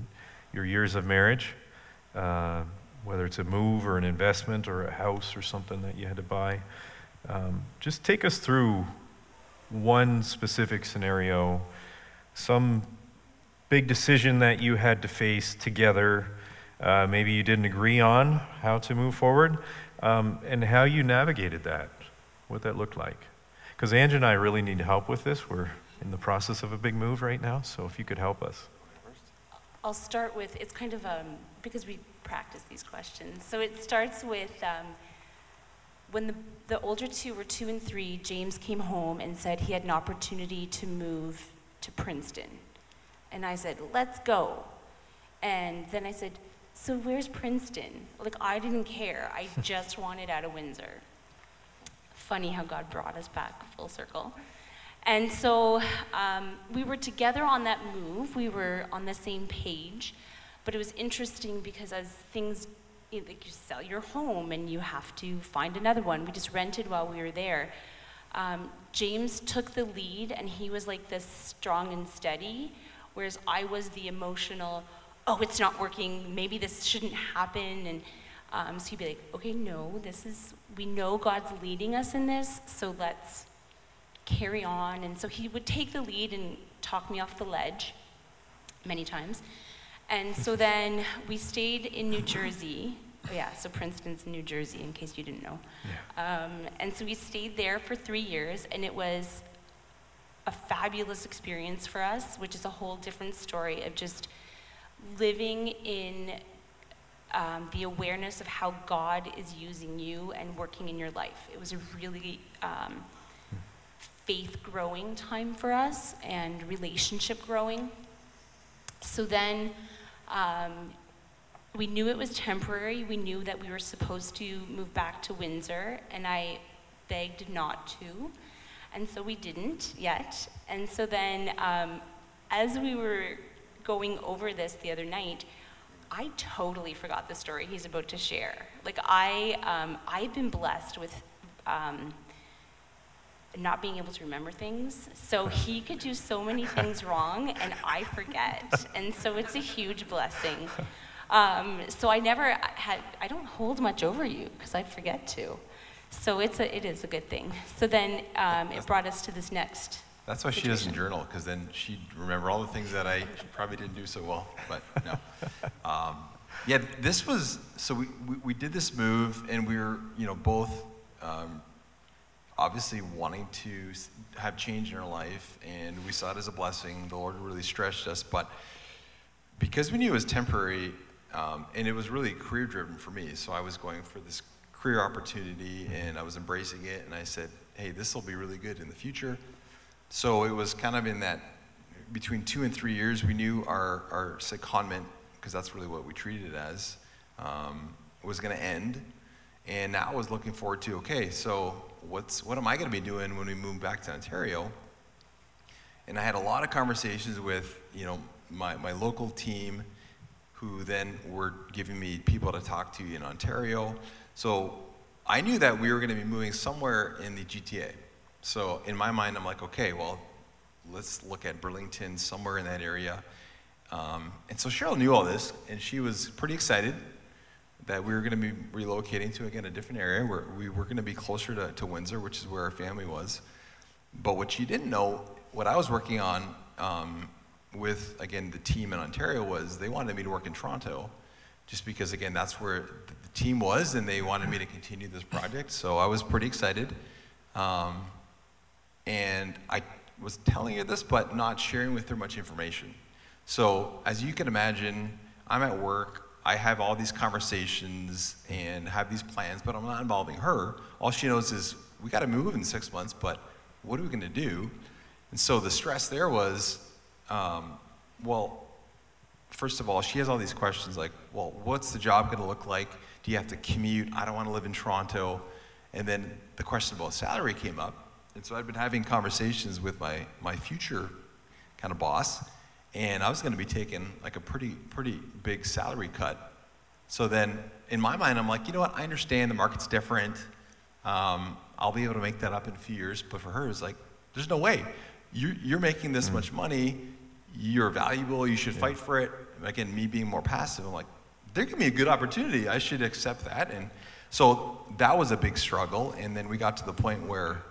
your years of marriage, uh, whether it's a move or an investment or a house or something that you had to buy. Um, just take us through one specific scenario, some big decision that you had to face together. Uh, maybe you didn't agree on how to move forward, um, and how you navigated that, what that looked like. Because Ange and I really need help with this. We're in the process of a big move right now, so if you could help us. I'll start with it's kind of um, because we practice these questions. So it starts with um, when the, the older two were two and three, James came home and said he had an opportunity to move to Princeton. And I said, let's go. And then I said, so where's Princeton? Like, I didn't care. I [laughs] just wanted out of Windsor. Funny how God brought us back full circle. And so um, we were together on that move. We were on the same page. But it was interesting because as things you, like you sell your home and you have to find another one. We just rented while we were there. Um, James took the lead and he was like this strong and steady, whereas I was the emotional, oh, it's not working, maybe this shouldn't happen. And um, so he'd be like, okay, no, this is, we know God's leading us in this, so let's carry on. And so he would take the lead and talk me off the ledge many times. And so then we stayed in New Jersey. Yeah, so Princeton's in New Jersey, in case you didn't know. Um, and so we stayed there for three years, and it was a fabulous experience for us, which is a whole different story of just living in um, the awareness of how God is using you and working in your life. It was a really um, faith growing time for us and relationship growing. So then um, we knew it was temporary. We knew that we were supposed to move back to Windsor, and I begged not to. And so we didn't yet. And so then, um, as we were going over this the other night, I totally forgot the story he's about to share. Like, I, um, I've been blessed with um, not being able to remember things. So he could do so many things wrong, and I forget. And so it's a huge blessing. Um, so I never had, I don't hold much over you because I forget to. So it's a, it is a good thing. So then um, it brought us to this next. That's why she doesn't journal, because then she'd remember all the things that I probably didn't do so well, but no. [laughs] Um, yeah, this was, so we, we, we did this move, and we were, you know, both um, obviously wanting to have change in our life, and we saw it as a blessing. The Lord really stretched us, but because we knew it was temporary, um, and it was really career driven for me, so I was going for this career opportunity, and I was embracing it, and I said, hey, this will be really good in the future. So it was kind of in that between two and three years, we knew our, our secondment, because that's really what we treated it as, um, was going to end. And now I was looking forward to, okay, so what's, what am I going to be doing when we move back to Ontario? And I had a lot of conversations with, you know, my, my local team, who then were giving me people to talk to in Ontario. So I knew that we were going to be moving somewhere in the GTA. So in my mind, I'm like, okay, well, let's look at Burlington, somewhere in that area. Um, and so Cheryl knew all this, and she was pretty excited that we were going to be relocating to, again, a different area where we were going to be closer to, to Windsor, which is where our family was. But what she didn't know, what I was working on um, with, again, the team in Ontario was they wanted me to work in Toronto just because, again, that's where the team was and they wanted me to continue this project. So I was pretty excited. Um, and I was telling her this, but not sharing with her much information. So, as you can imagine, I'm at work, I have all these conversations and have these plans, but I'm not involving her. All she knows is, we got to move in six months, but what are we going to do? And so the stress there was, um, well, first of all, she has all these questions like, well, what's the job going to look like? Do you have to commute? I don't want to live in Toronto. And then the question about salary came up. And so I'd been having conversations with my, my future kind of boss, and I was going to be taking like a pretty, pretty big salary cut. So then in my mind, I'm like, you know what? I understand the market's different. Um, I'll be able to make that up in a few years. But for her, it's like, there's no way. You, you're making this much money. You're valuable. You should fight for it. Again, me being more passive, I'm like, they're giving me a good opportunity. I should accept that. And so that was a big struggle. And then we got to the point where,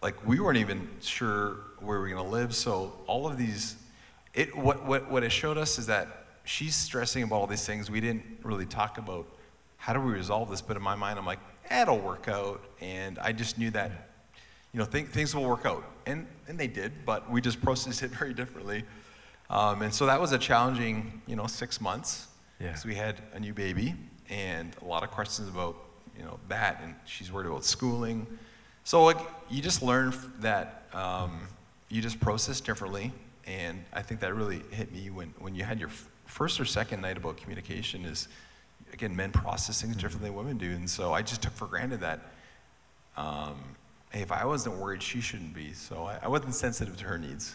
like, we weren't even sure where we were going to live. So all of these, it, what, what, what it showed us is that she's stressing about all these things. We didn't really talk about how do we resolve this. But in my mind, I'm like, eh, it'll work out. And I just knew that, you know, th- things will work out. And, and they did, but we just processed it [laughs] very differently. Um, and so that was a challenging, you know, six months. Yeah. Because we had a new baby and a lot of questions about, you know, that. And she's worried about schooling. So like, you just learn that um, you just process differently. And I think that really hit me when, when you had your f- first or second night about communication is, again, men process things differently than women do. And so I just took for granted that, um, hey, if I wasn't worried, she shouldn't be. So I, I wasn't sensitive to her needs.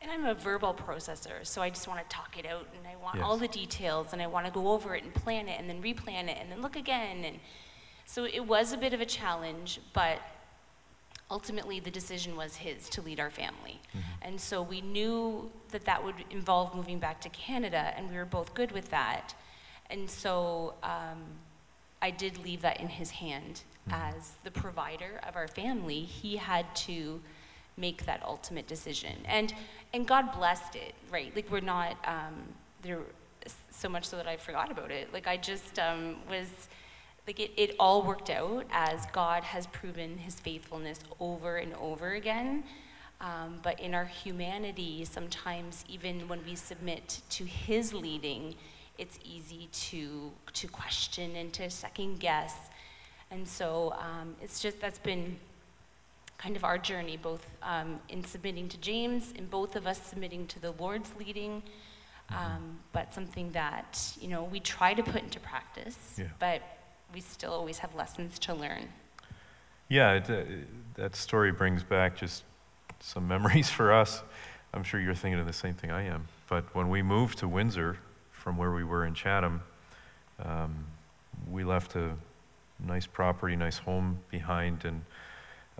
And I'm a verbal processor, so I just want to talk it out and I want Yes. all the details and I want to go over it and plan it and then replan it and then look again. And so it was a bit of a challenge, but ultimately the decision was his to lead our family. And so we knew that that would involve moving back to Canada, and we were both good with that. And so um, I did leave that in his hand as the provider of our family. He had to make that ultimate decision, and and God blessed it. Right, like we're not um, there so much so that I forgot about it. Like I just um, was like it, it all worked out as God has proven his faithfulness over and over again. Um, but in our humanity, sometimes even when we submit to his leading, it's easy to, to question and to second guess. And so um, it's just that's been kind of our journey, both um, in submitting to James and both of us submitting to the Lord's leading. Um, but something that you know we try to put into practice, Yeah. but we still always have lessons to learn. Yeah, it, uh, that story brings back just some [laughs] memories for us. I'm sure you're thinking of the same thing I am. But when we moved to Windsor from where we were in Chatham, um, we left a nice property, nice home behind, and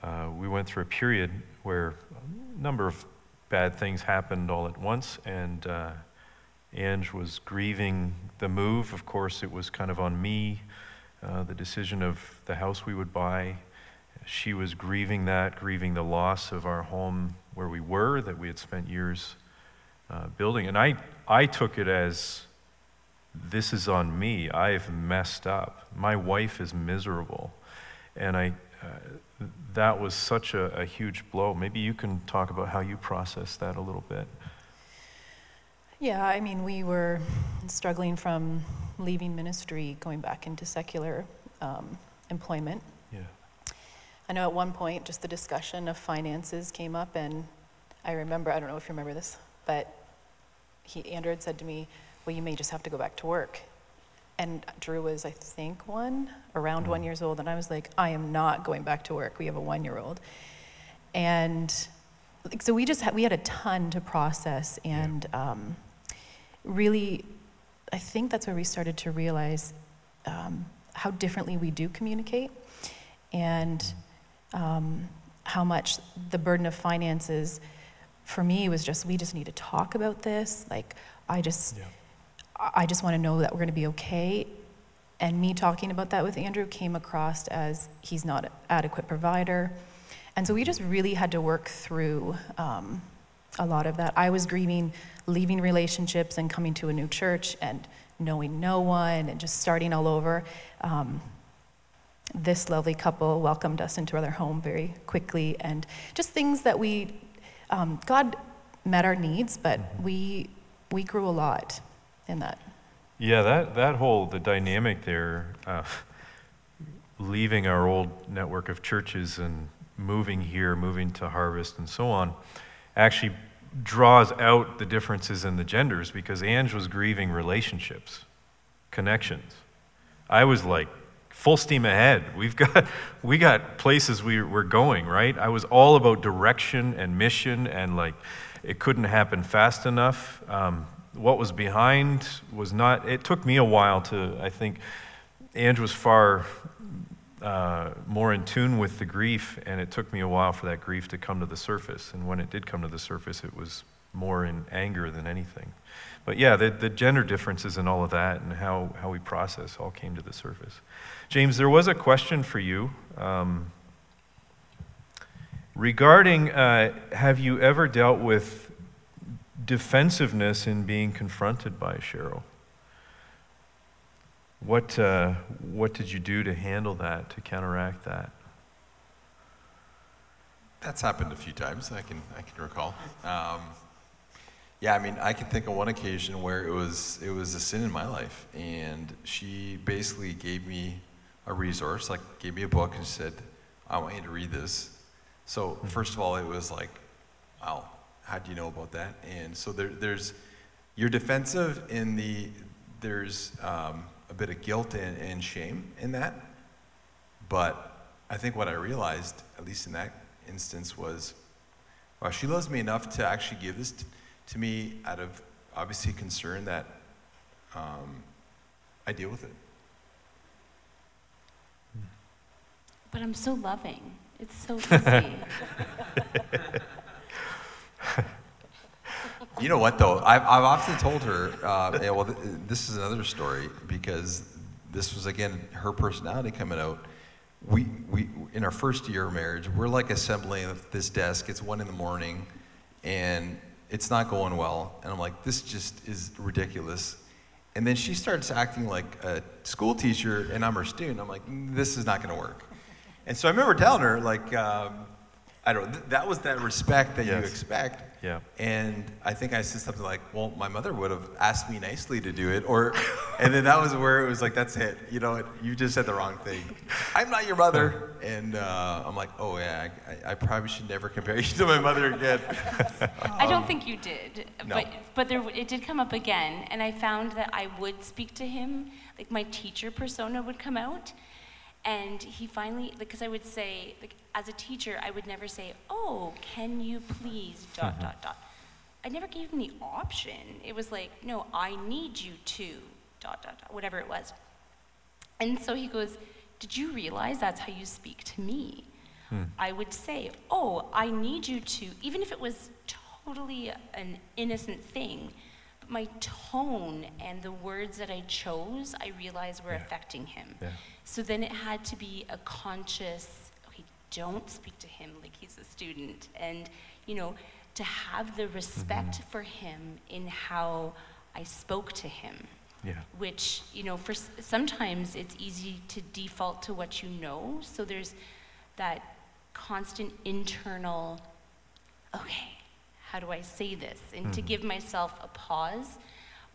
uh, we went through a period where a number of bad things happened all at once, and uh, Ange was grieving the move. Of course, it was kind of on me, uh, the decision of the house we would buy. She was grieving that, grieving the loss of our home where we were, that we had spent years uh, building. And I, I took it as this is on me. I've messed up. My wife is miserable. And I, uh, that was such a, a huge blow. Maybe you can talk about how you processed that a little bit. Yeah, I mean, we were struggling from leaving ministry, going back into secular um, employment. Yeah. I know at one point, just the discussion of finances came up, and I remember, I don't know if you remember this, but he, Andrew had said to me, well, you may just have to go back to work. And Drew was, I think, one, around one years old, and I was like, I am not going back to work. We have a one-year-old. And like, so we just had, we had a ton to process, and um, really, I think that's where we started to realize um, how differently we do communicate, and um, how much the burden of finances for me was just we just need to talk about this. Like I just Yeah. I just want to know that we're going to be okay. And me talking about that with Andrew came across as he's not an adequate provider. And so we just really had to work through um, a lot of that. I was grieving leaving relationships and coming to a new church and knowing no one and just starting all over. Um, this lovely couple welcomed us into their home very quickly and just things that we, um, God met our needs, but we, we grew a lot in that. Yeah, that, that whole, the dynamic there, uh, leaving our old network of churches and moving here, moving to Harvest and so on, actually draws out the differences in the genders because Ange was grieving relationships, connections. I was like, full steam ahead. We've got, [laughs] we got places we, we're going, right? I was all about direction and mission and like, it couldn't happen fast enough. Um, what was behind was not, it took me a while to, I think, Ange was far uh, more in tune with the grief, and it took me a while for that grief to come to the surface. And when it did come to the surface, it was more in anger than anything. But yeah, the, the gender differences and all of that and how, how we process all came to the surface. James, there was a question for you um, regarding uh, have you ever dealt with defensiveness in being confronted by Cheryl? What, uh, what did you do to handle that, to counteract that? That's happened a few times. I can I can recall. Um, yeah, I mean, I can think of one occasion where it was it was a sin in my life, and she basically gave me a resource, like gave me a book, and said, "I want you to read this." So first of all, it was like, "Wow, how do you know about that?" And so there, there's you're defensive in the there's um, a bit of guilt and, and shame in that, but I think what I realized, at least in that instance, was wow, she loves me enough to actually give this t- to me out of obviously concern that um, I deal with it. But I'm so loving. It's so [laughs] easy. [laughs] [laughs] You know what, though? I've, I've often told her, uh, yeah, well, th- this is another story because this was, again, her personality coming out. We, we, in our first year of marriage, we're like assembling this desk. It's one in the morning and it's not going well. And I'm like, this just is ridiculous. And then she starts acting like a school teacher and I'm her student. I'm like, "Mm, this is not going to work. And so I remember telling her, like, um, I don't know, th- that was that respect that you expect. Yeah. And I think I said something like, "Well, my mother would have asked me nicely to do it," or, and then that was where it was like, "That's it. You know, what? you just said the wrong thing. I'm not your mother." [laughs] And uh, I'm like, "Oh yeah, I, I probably should never compare you to my mother again." [laughs] I don't think you did, no. but but there it did come up again, and I found that I would speak to him, like my teacher persona would come out, and he finally because I would say like as a teacher I would never say, "Oh, can you please [laughs] dot dot dot." I never gave him the option. It was like, "No, I need you to dot dot dot," whatever it was. And so he goes, Did you realize that's how you speak to me? Hmm. I would say, Oh, I need you to, even if it was totally an innocent thing, but my tone and the words that I chose, I realized were Yeah. affecting him. Yeah. So then it had to be a conscious, don't speak to him like he's a student. And, you know, to have the respect mm-hmm. for him in how I spoke to him Yeah. which you know for s- sometimes it's easy to default to what you know so there's that constant internal okay how do i say this and to mm-hmm. give myself a pause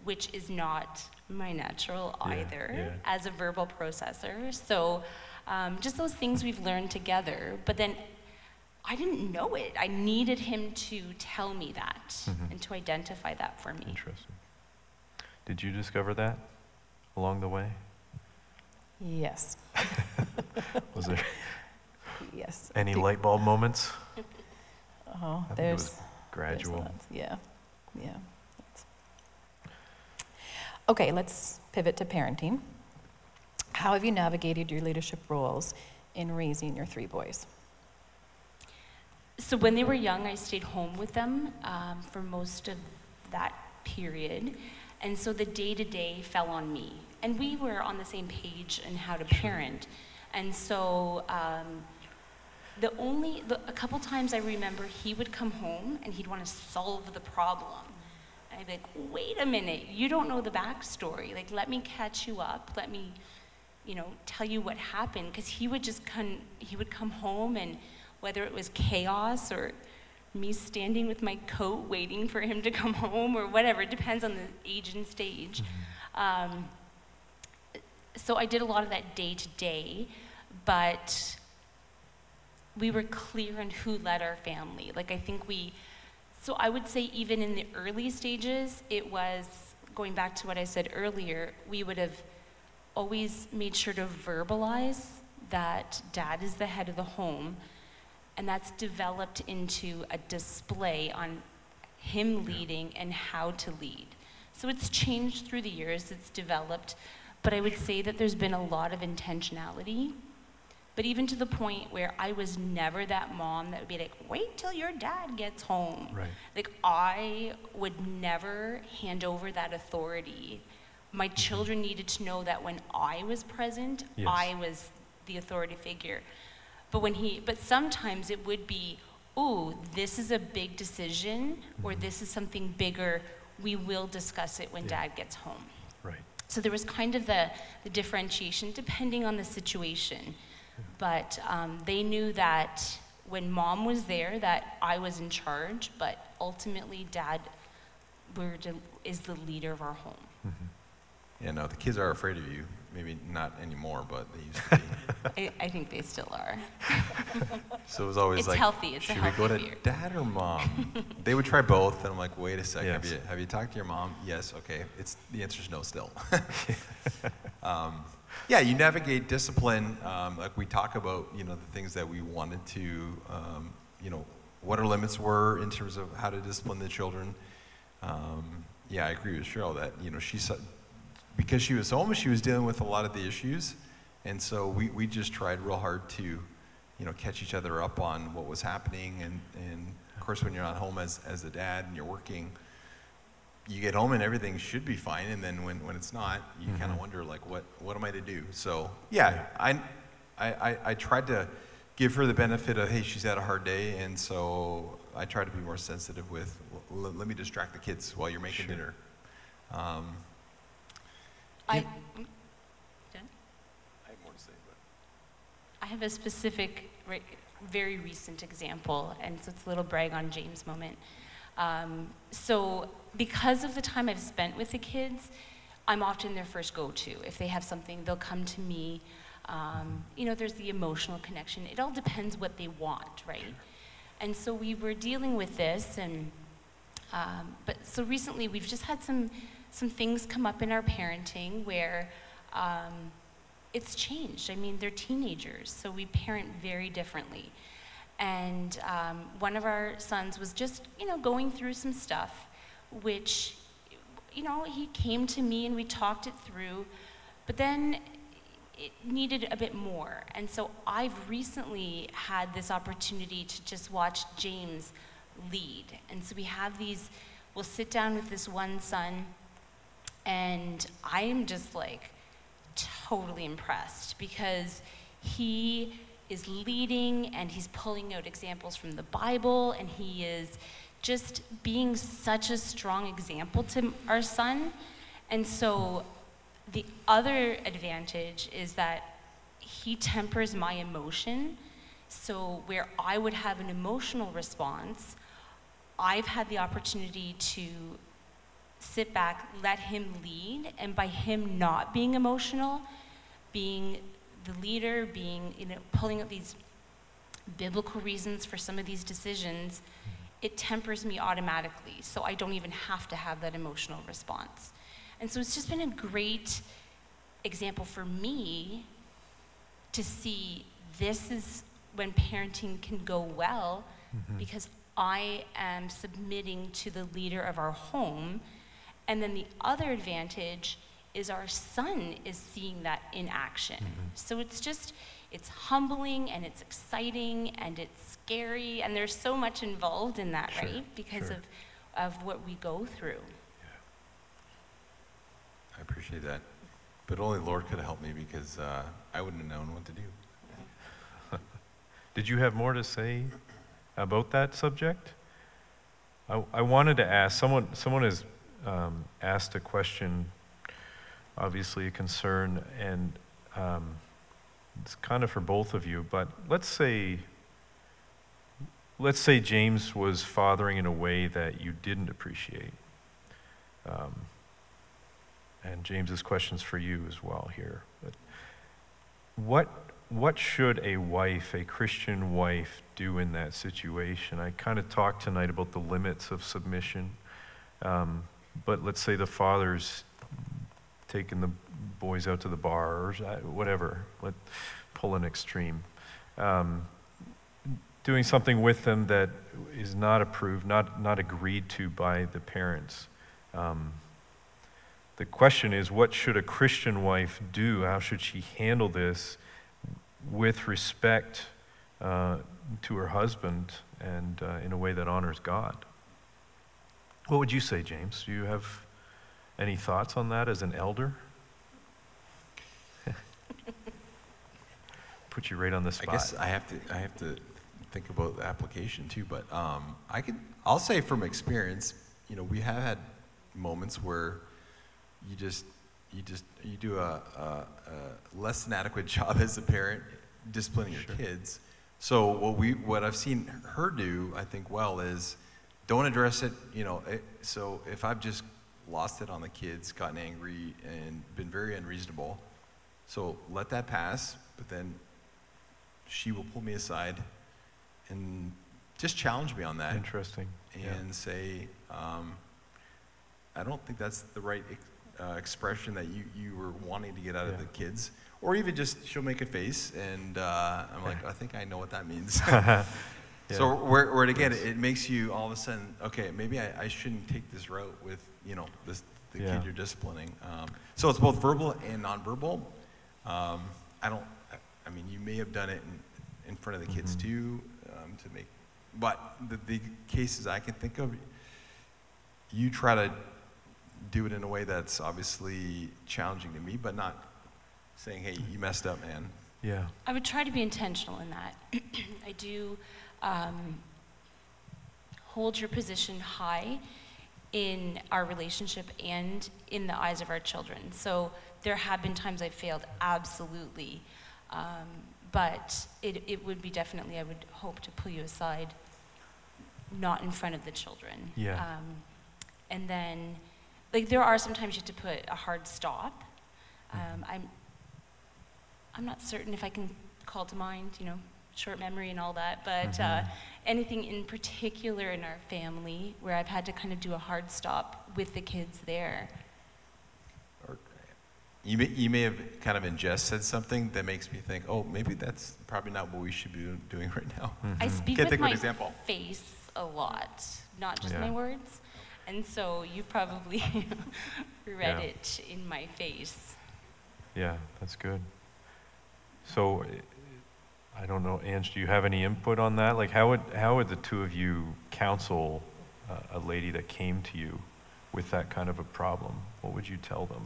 which is not my natural Yeah, either yeah. as a verbal processor so um, just those things we've learned together but then i didn't know it i needed him to tell me that Mhm. and to identify that for me Interesting. Did you discover that along the way? Yes, [laughs] Was there yes. any The- light bulb moments? Oh, I think it there's. was there's gradual. lots, Yeah, yeah. That's- Okay, let's pivot to parenting. How have you navigated your leadership roles in raising your three boys? So when they were young, I stayed home with them um, for most of that period. And so the day to day fell on me. And we were on the same page in how to parent. And so um, the only, the, a couple times I remember he would come home and he'd want to solve the problem. And I'd be like, wait a minute, you don't know the backstory. Like, let me catch you up. Let me, you know, tell you what happened. Because he would just come, he would come home and whether it was chaos or me standing with my coat waiting for him to come [laughs] home or whatever, it depends on the age and stage. Um, so I did a lot of that day to day, but we were clear on who led our family. Like, I think we, so I would say, even in the early stages, it was going back to what I said earlier, we would have always made sure to verbalize that dad is the head of the home, and that's developed into a display on him leading and how to lead. So it's changed through the years, it's developed, but I would say that there's been a lot of intentionality. But even to the point where I was never that mom that would be like, wait till your dad gets home. Right. Like, I would never hand over that authority. My children needed to know that when I was present, Yes. I was the authority figure. But when he, but sometimes it would be, oh, this is a big decision, or this is something bigger. We will discuss it when Yeah. dad gets home. Right. So there was kind of the, the differentiation depending on the situation. But um, they knew that when mom was there, that I was in charge, but ultimately dad were to, is the leader of our home. Yeah, no, the kids are afraid of you. Maybe not anymore, but they used to be. [laughs] I, I think they still are. [laughs] So it was always It's like, healthy, it's a should we go to fear." dad or mom? [laughs] they would try both, and I'm like, wait a second. Have, Yes. you, have you talked to your mom? Yes. Okay. It's the answer's no still. um, yeah, you navigate discipline. Um, like we talk about, you know, the things that we wanted to, um, you know, what our limits were in terms of how to discipline the children. Um, yeah, I agree with Cheryl that you know she because she was home, she was dealing with a lot of the issues, and so we, we just tried real hard to, you know, catch each other up on what was happening, and, and of course when you're not home as, as a dad and you're working, you get home and everything should be fine, and then when, when it's not, you mm-hmm. kind of wonder like, what, what am I to do? So yeah, I, I, I tried to give her the benefit of, hey, she's had a hard day, and so I try to be more sensitive with, let me distract the kids while you're making sure. dinner. Um, I, I have more to say, but. I have a specific, very recent example, and so it's a little brag on James moment. Um, so, because of the time I've spent with the kids, I'm often their first go to. If they have something, they'll come to me. Um, you know, there's the emotional connection. It all depends what they want, right? And so we were dealing with this, and um, but so recently we've just had some some things come up in our parenting where um, it's changed. I mean, they're teenagers, so we parent very differently. And um, one of our sons was just, you know, going through some stuff, which, you know, he came to me and we talked it through, but then it needed a bit more. And so I've recently had this opportunity to just watch James lead. And so we have these, we'll sit down with this one son and I'm just like totally impressed because he is leading and he's pulling out examples from the Bible and he is just being such a strong example to our son. And so the other advantage is that he tempers my emotion. So where I would have an emotional response, I've had the opportunity to sit back, let him lead, and by him not being emotional, being the leader, being, you know, pulling up these biblical reasons for some of these decisions, it tempers me automatically. So I don't even have to have that emotional response. And so it's just been a great example for me to see this is when parenting can go well mm-hmm. because I am submitting to the leader of our home and then the other advantage is our son is seeing that in action. Mm-hmm. So it's just, it's humbling and it's exciting and it's scary and there's so much involved in that, sure, right? Because sure. of, of what we go through. Yeah. I appreciate that. But only Lord could have helped me because uh, I wouldn't have known what to do. [laughs] Did you have more to say about that subject? I, I wanted to ask someone. Someone has um, asked a question, obviously a concern, and um, it's kind of for both of you. But let's say, let's say James was fathering in a way that you didn't appreciate. Um, and James's question's for you as well here. But what what should a wife, a Christian wife, do in that situation? I kind of talked tonight about the limits of submission. Um, but let's say the father's taking the boys out to the bar or whatever, let pull an extreme. Um, doing something with them that is not approved, not, not agreed to by the parents. Um, the question is what should a Christian wife do? How should she handle this with respect uh, to her husband and uh, in a way that honors God? What would you say, James? Do you have any thoughts on that as an elder? [laughs] Put you right on the spot. I guess I have to. I have to think about the application too. But um, I could. I'll say from experience, you know, we have had moments where you just you just you do a, a, a less than adequate [laughs] job as a parent disciplining sure. your kids. So what we what I've seen her do, I think, well, is don't address it, you know. It, so if I've just lost it on the kids, gotten angry, and been very unreasonable, so let that pass, but then she will pull me aside and just challenge me on that. Interesting. And yeah. say, um, I don't think that's the right uh, expression that you, you were wanting to get out yeah. of the kids. Or even just she'll make a face, and uh, I'm like, [laughs] I think I know what that means. [laughs] So Yeah. where, where again, it it makes you all of a sudden, okay, maybe I, I shouldn't take this route with, you know, this, the Yeah. kid you're disciplining. Um, so it's both verbal and nonverbal. Um, I don't, I- I mean, you may have done it in, in front of the kids Mhm. too, um, to make, but the, the cases I can think of, you try to do it in a way that's obviously challenging to me, but not saying, hey, you messed up, man. Yeah. I would try to be intentional in that. [clears throat] I do um, hold your position high in our relationship and in the eyes of our children. So there have been times I've failed, absolutely. Um, but it, it would be definitely, I would hope to pull you aside, not in front of the children. Yeah. Um, and then, like, there are sometimes you have to put a hard stop. Um, I'm, I'm not certain if I can call to mind, you know, short memory and all that, but uh, Mhm. anything in particular in our family where I've had to kind of do a hard stop with the kids there. You may, you may have kind of in jest said something that makes me think, oh, maybe that's probably not what we should be doing right now. I Mhm. speak Can't with think of an my example. face a lot, not just Yeah. my words. And so you probably [laughs] read Yeah. it in my face. Yeah, that's good. So, I don't know, Ange, do you have any input on that? Like, how would, how would the two of you counsel a, a lady that came to you with that kind of a problem? What would you tell them?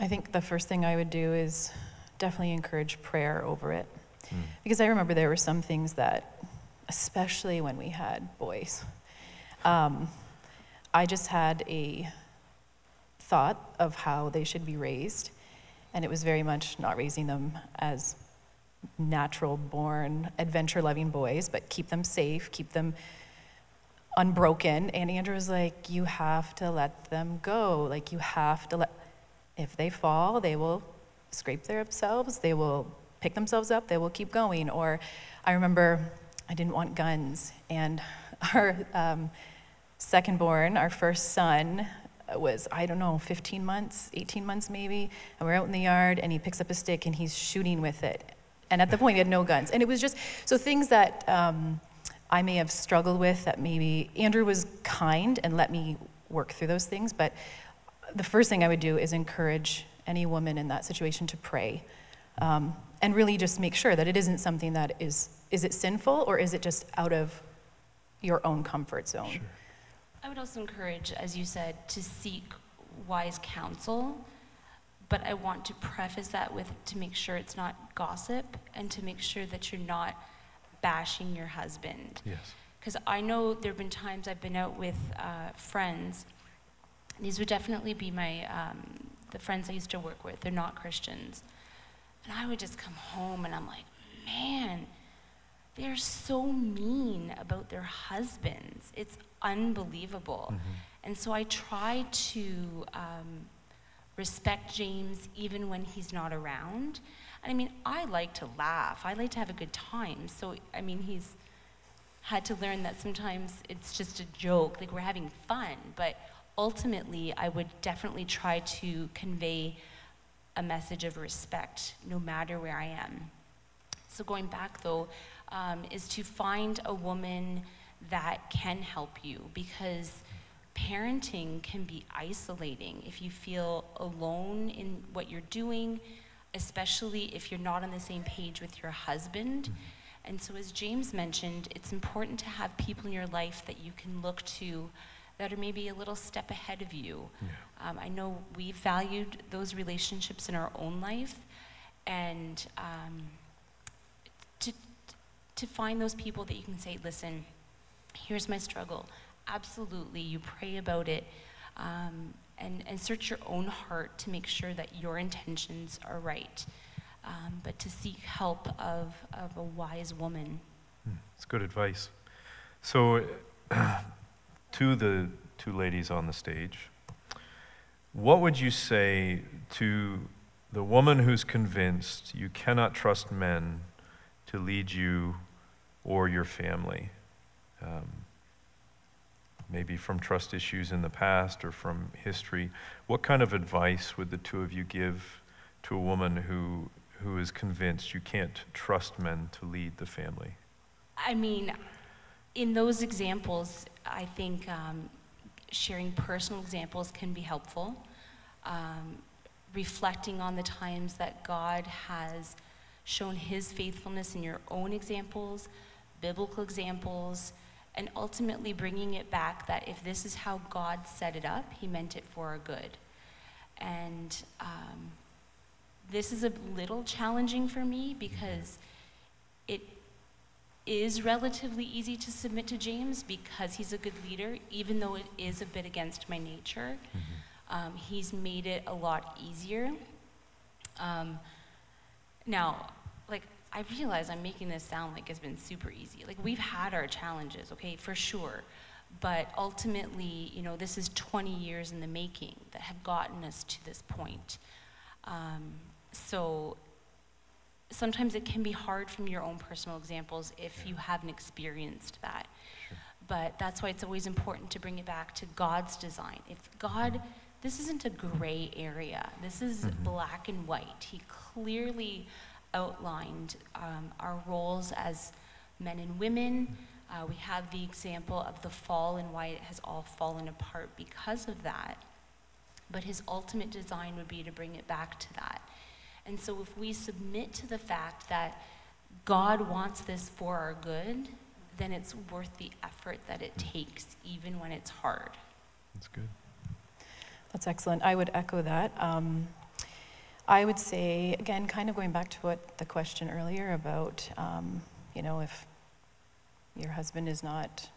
I think the first thing I would do is definitely encourage prayer over it. Hmm. Because I remember there were some things that, especially when we had boys, um, I just had a thought of how they should be raised. And it was very much not raising them as natural born, adventure loving boys, but keep them safe, keep them unbroken. And Andrew was like, You have to let them go. Like, you have to let, if they fall, they will scrape themselves, they will pick themselves up, they will keep going. Or I remember I didn't want guns, and [laughs] our um, second born, our first son, was, I don't know, 15 months, 18 months maybe, and we're out in the yard, and he picks up a stick and he's shooting with it. And at the point, we had no guns. And it was just, so things that um, I may have struggled with that maybe Andrew was kind and let me work through those things, but the first thing I would do is encourage any woman in that situation to pray um, and really just make sure that it isn't something that is, is it sinful or is it just out of your own comfort zone? Sure. I would also encourage, as you said, to seek wise counsel, but I want to preface that with to make sure it's not gossip and to make sure that you're not bashing your husband. Yes. Because I know there have been times I've been out with uh, friends. These would definitely be my um, the friends I used to work with. They're not Christians, and I would just come home and I'm like, man, they're so mean about their husbands. It's unbelievable. Mhm. And so I try to um, respect James even when he's not around. And I mean, I like to laugh. I like to have a good time. So I mean, he's had to learn that sometimes it's just a joke, like we're having fun. But ultimately, I would definitely try to convey a message of respect no matter where I am. So, going back though, um, is to find a woman that can help you because parenting can be isolating if you feel alone in what you're doing, especially if you're not on the same page with your husband. And so, as James mentioned, it's important to have people in your life that you can look to that are maybe a little step ahead of you. Um, I know we valued those relationships in our own life, and um, to, to find those people that you can say, listen, here's my struggle. Absolutely, you pray about it um, and, and search your own heart to make sure that your intentions are right. Um, but to seek help of, of a wise woman. It's good advice. So, [clears throat] to the two ladies on the stage, what would you say to the woman who's convinced you cannot trust men to lead you or your family? Um, maybe from trust issues in the past or from history. What kind of advice would the two of you give to a woman who who is convinced you can't trust men to lead the family? I mean, in those examples, I think um, sharing personal examples can be helpful. Um, reflecting on the times that God has shown his faithfulness in your own examples, biblical examples, and ultimately bringing it back that if this is how God set it up, he meant it for our good. And um, this is a little challenging for me because it is relatively easy to submit to James because he's a good leader, even though it is a bit against my nature. Um, he's made it a lot easier. Um, now, like, I realize I'm making this sound like it's been super easy. Like, we've had our challenges, okay, for sure. But ultimately, you know, this is 20 years in the making that have gotten us to this point. Um, so sometimes it can be hard from your own personal examples if you haven't experienced that. But that's why it's always important to bring it back to God's design. If God, this isn't a gray area, this is black and white. He clearly outlined um, our roles as men and women. Uh, we have the example of the fall and why it has all fallen apart because of that. But his ultimate design would be to bring it back to that. And so if we submit to the fact that God wants this for our good, then it's worth the effort that it takes, even when it's hard. That's good. That's excellent. I would echo that. Um, I would say, again, kind of going back to what the question earlier about, um, you know, if your husband is not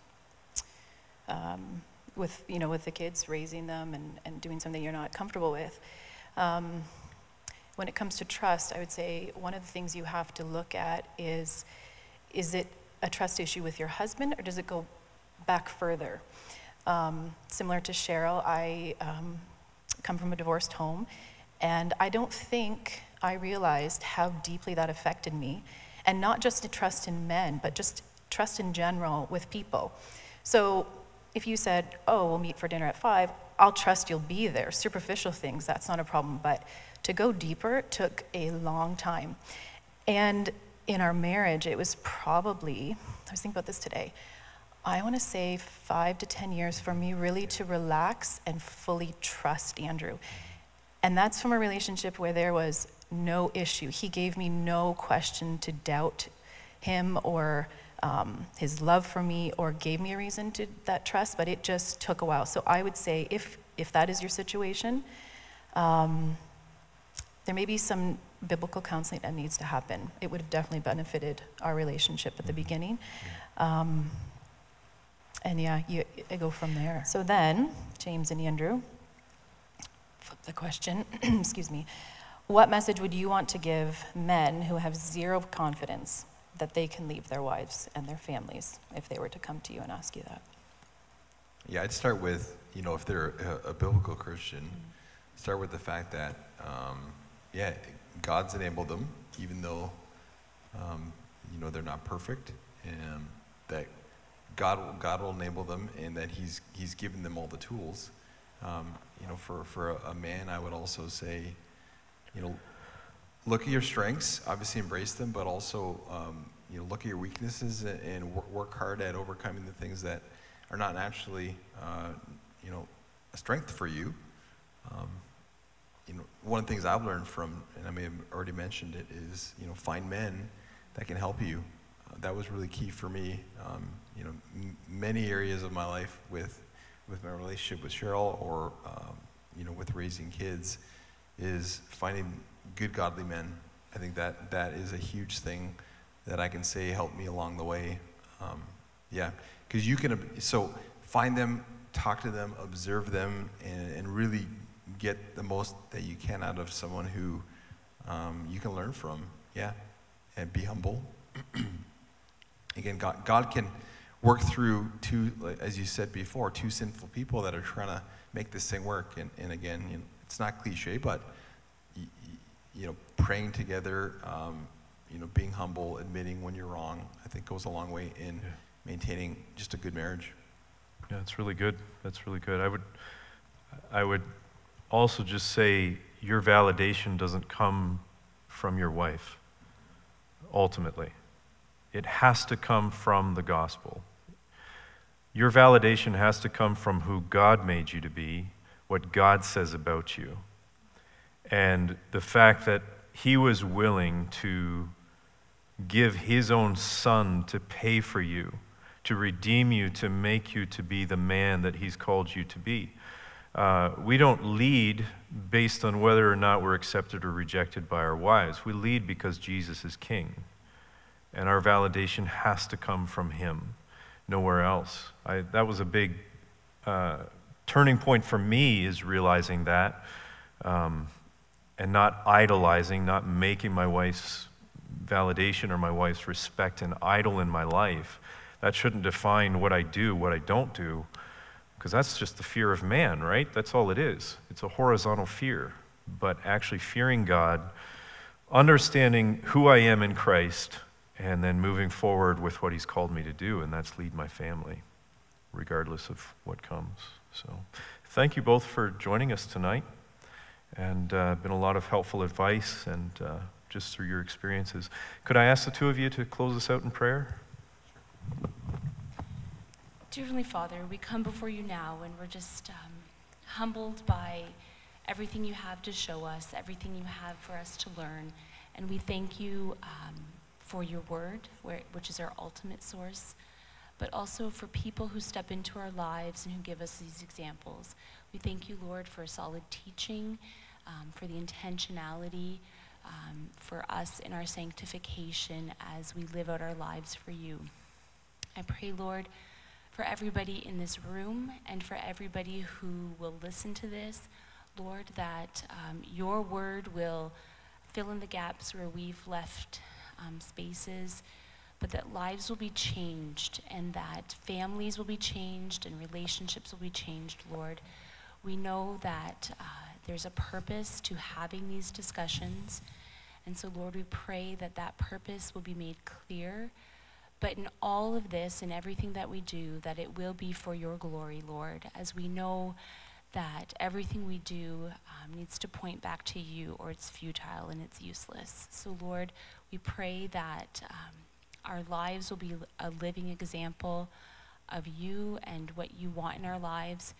um, with, you know, with the kids, raising them and, and doing something you're not comfortable with. Um, when it comes to trust, I would say one of the things you have to look at is, is it a trust issue with your husband or does it go back further? Um, similar to Cheryl, I um, come from a divorced home, and I don't think I realized how deeply that affected me. And not just to trust in men, but just trust in general with people. So if you said, oh, we'll meet for dinner at five, I'll trust you'll be there. Superficial things, that's not a problem. But to go deeper took a long time. And in our marriage, it was probably, I was thinking about this today, I want to say five to 10 years for me really to relax and fully trust Andrew. And that's from a relationship where there was no issue. He gave me no question to doubt him or um, his love for me or gave me a reason to that trust, but it just took a while. So I would say if, if that is your situation, um, there may be some biblical counseling that needs to happen. It would have definitely benefited our relationship at the beginning. Um, and yeah, you, I go from there. So then, James and Andrew, flip the question, [clears throat] excuse me. What message would you want to give men who have zero confidence that they can leave their wives and their families if they were to come to you and ask you that? Yeah, I'd start with, you know, if they're a, a biblical Christian, start with the fact that, um, yeah, God's enabled them, even though, um, you know, they're not perfect, and that God, will- God will enable them, and that He's He's given them all the tools. Um, you know, for for a, man, I would also say, you know, look at your strengths, obviously embrace them, but also, um, you know, look at your weaknesses and, and wor- work hard at overcoming the things that are not naturally, uh, you know, a strength for you. Um, you know, one of the things I've learned from, and I may have already mentioned it, is you know, find men that can help you. Uh, that was really key for me. Um, you know, m- many areas of my life with with my relationship with Cheryl, or um, you know, with raising kids, is finding good godly men. I think that that is a huge thing that I can say helped me along the way. Um, yeah, because you can so find them, talk to them, observe them, and, and really get the most that you can out of someone who um, you can learn from. Yeah, and be humble. [clears throat] Again, God, God can work through two, as you said before, two sinful people that are trying to make this thing work. And, and again, you know, it's not cliche, but y- y- you know, praying together, um, you know, being humble, admitting when you're wrong, I think goes a long way in Yeah. maintaining just a good marriage. Yeah, that's really good. That's really good. I would, I would also just say your validation doesn't come from your wife, ultimately. It has to come from the gospel. Your validation has to come from who God made you to be, what God says about you, and the fact that He was willing to give His own Son to pay for you, to redeem you, to make you to be the man that He's called you to be. Uh, we don't lead based on whether or not we're accepted or rejected by our wives. We lead because Jesus is king. And our validation has to come from him, nowhere else. I, that was a big uh, turning point for me, is realizing that um, and not idolizing, not making my wife's validation or my wife's respect an idol in my life. That shouldn't define what I do, what I don't do because that's just the fear of man, right? That's all it is. It's a horizontal fear. But actually, fearing God, understanding who I am in Christ, and then moving forward with what He's called me to do, and that's lead my family, regardless of what comes. So, thank you both for joining us tonight, and uh, been a lot of helpful advice and uh, just through your experiences. Could I ask the two of you to close us out in prayer? Dear Heavenly Father, we come before you now and we're just um, humbled by everything you have to show us, everything you have for us to learn. And we thank you um, for your word, where, which is our ultimate source, but also for people who step into our lives and who give us these examples. We thank you, Lord, for solid teaching, um, for the intentionality um, for us in our sanctification as we live out our lives for you. I pray, Lord, for everybody in this room and for everybody who will listen to this, Lord, that um, your word will fill in the gaps where we've left um, spaces, but that lives will be changed and that families will be changed and relationships will be changed, Lord. We know that uh, there's a purpose to having these discussions. And so, Lord, we pray that that purpose will be made clear but in all of this and everything that we do, that it will be for your glory, Lord, as we know that everything we do um, needs to point back to you or it's futile and it's useless. So, Lord, we pray that um, our lives will be a living example of you and what you want in our lives.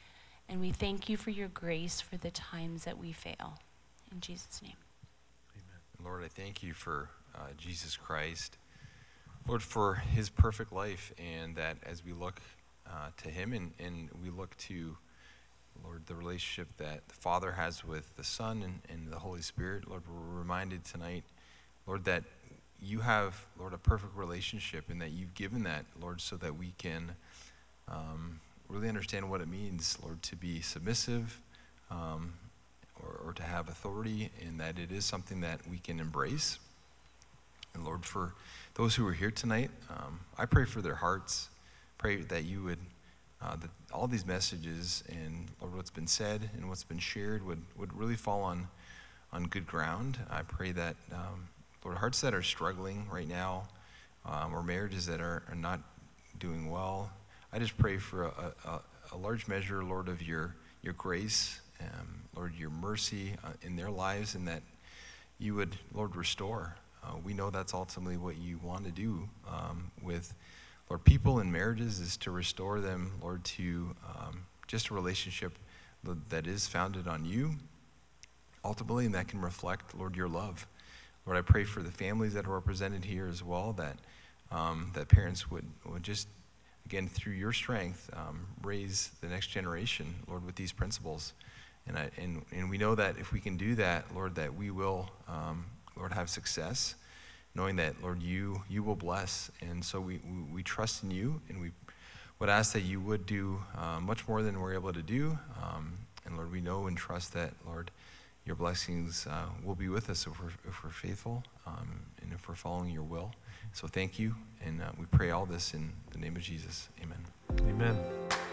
And we thank you for your grace for the times that we fail. In Jesus' name. Amen. Lord, I thank you for uh, Jesus Christ. Lord, for his perfect life, and that as we look uh, to him and, and we look to, Lord, the relationship that the Father has with the Son and, and the Holy Spirit, Lord, we're reminded tonight, Lord, that you have, Lord, a perfect relationship and that you've given that, Lord, so that we can um, really understand what it means, Lord, to be submissive um, or, or to have authority, and that it is something that we can embrace. And Lord, for those who are here tonight, um, I pray for their hearts. Pray that you would, uh, that all these messages and Lord, what's been said and what's been shared would, would really fall on, on good ground. I pray that, um, Lord, hearts that are struggling right now um, or marriages that are, are not doing well, I just pray for a, a, a large measure, Lord, of your, your grace, um, Lord, your mercy uh, in their lives, and that you would, Lord, restore. Uh, we know that's ultimately what you want to do um, with, Lord, people in marriages is to restore them, Lord, to um, just a relationship that is founded on you, ultimately, and that can reflect, Lord, your love. Lord, I pray for the families that are represented here as well, that, um, that parents would, would just, again, through your strength, um, raise the next generation, Lord, with these principles. And, I, and, and we know that if we can do that, Lord, that we will um, Lord, have success, knowing that, Lord, you, you will bless. And so we, we, trust in you, and we would ask that you would do uh, much more than we're able to do. Um, and Lord, we know and trust that, Lord, your blessings uh, will be with us if we're, if we're faithful um, and if we're following your will. So thank you, and uh, we pray all this in the name of Jesus. Amen. Amen.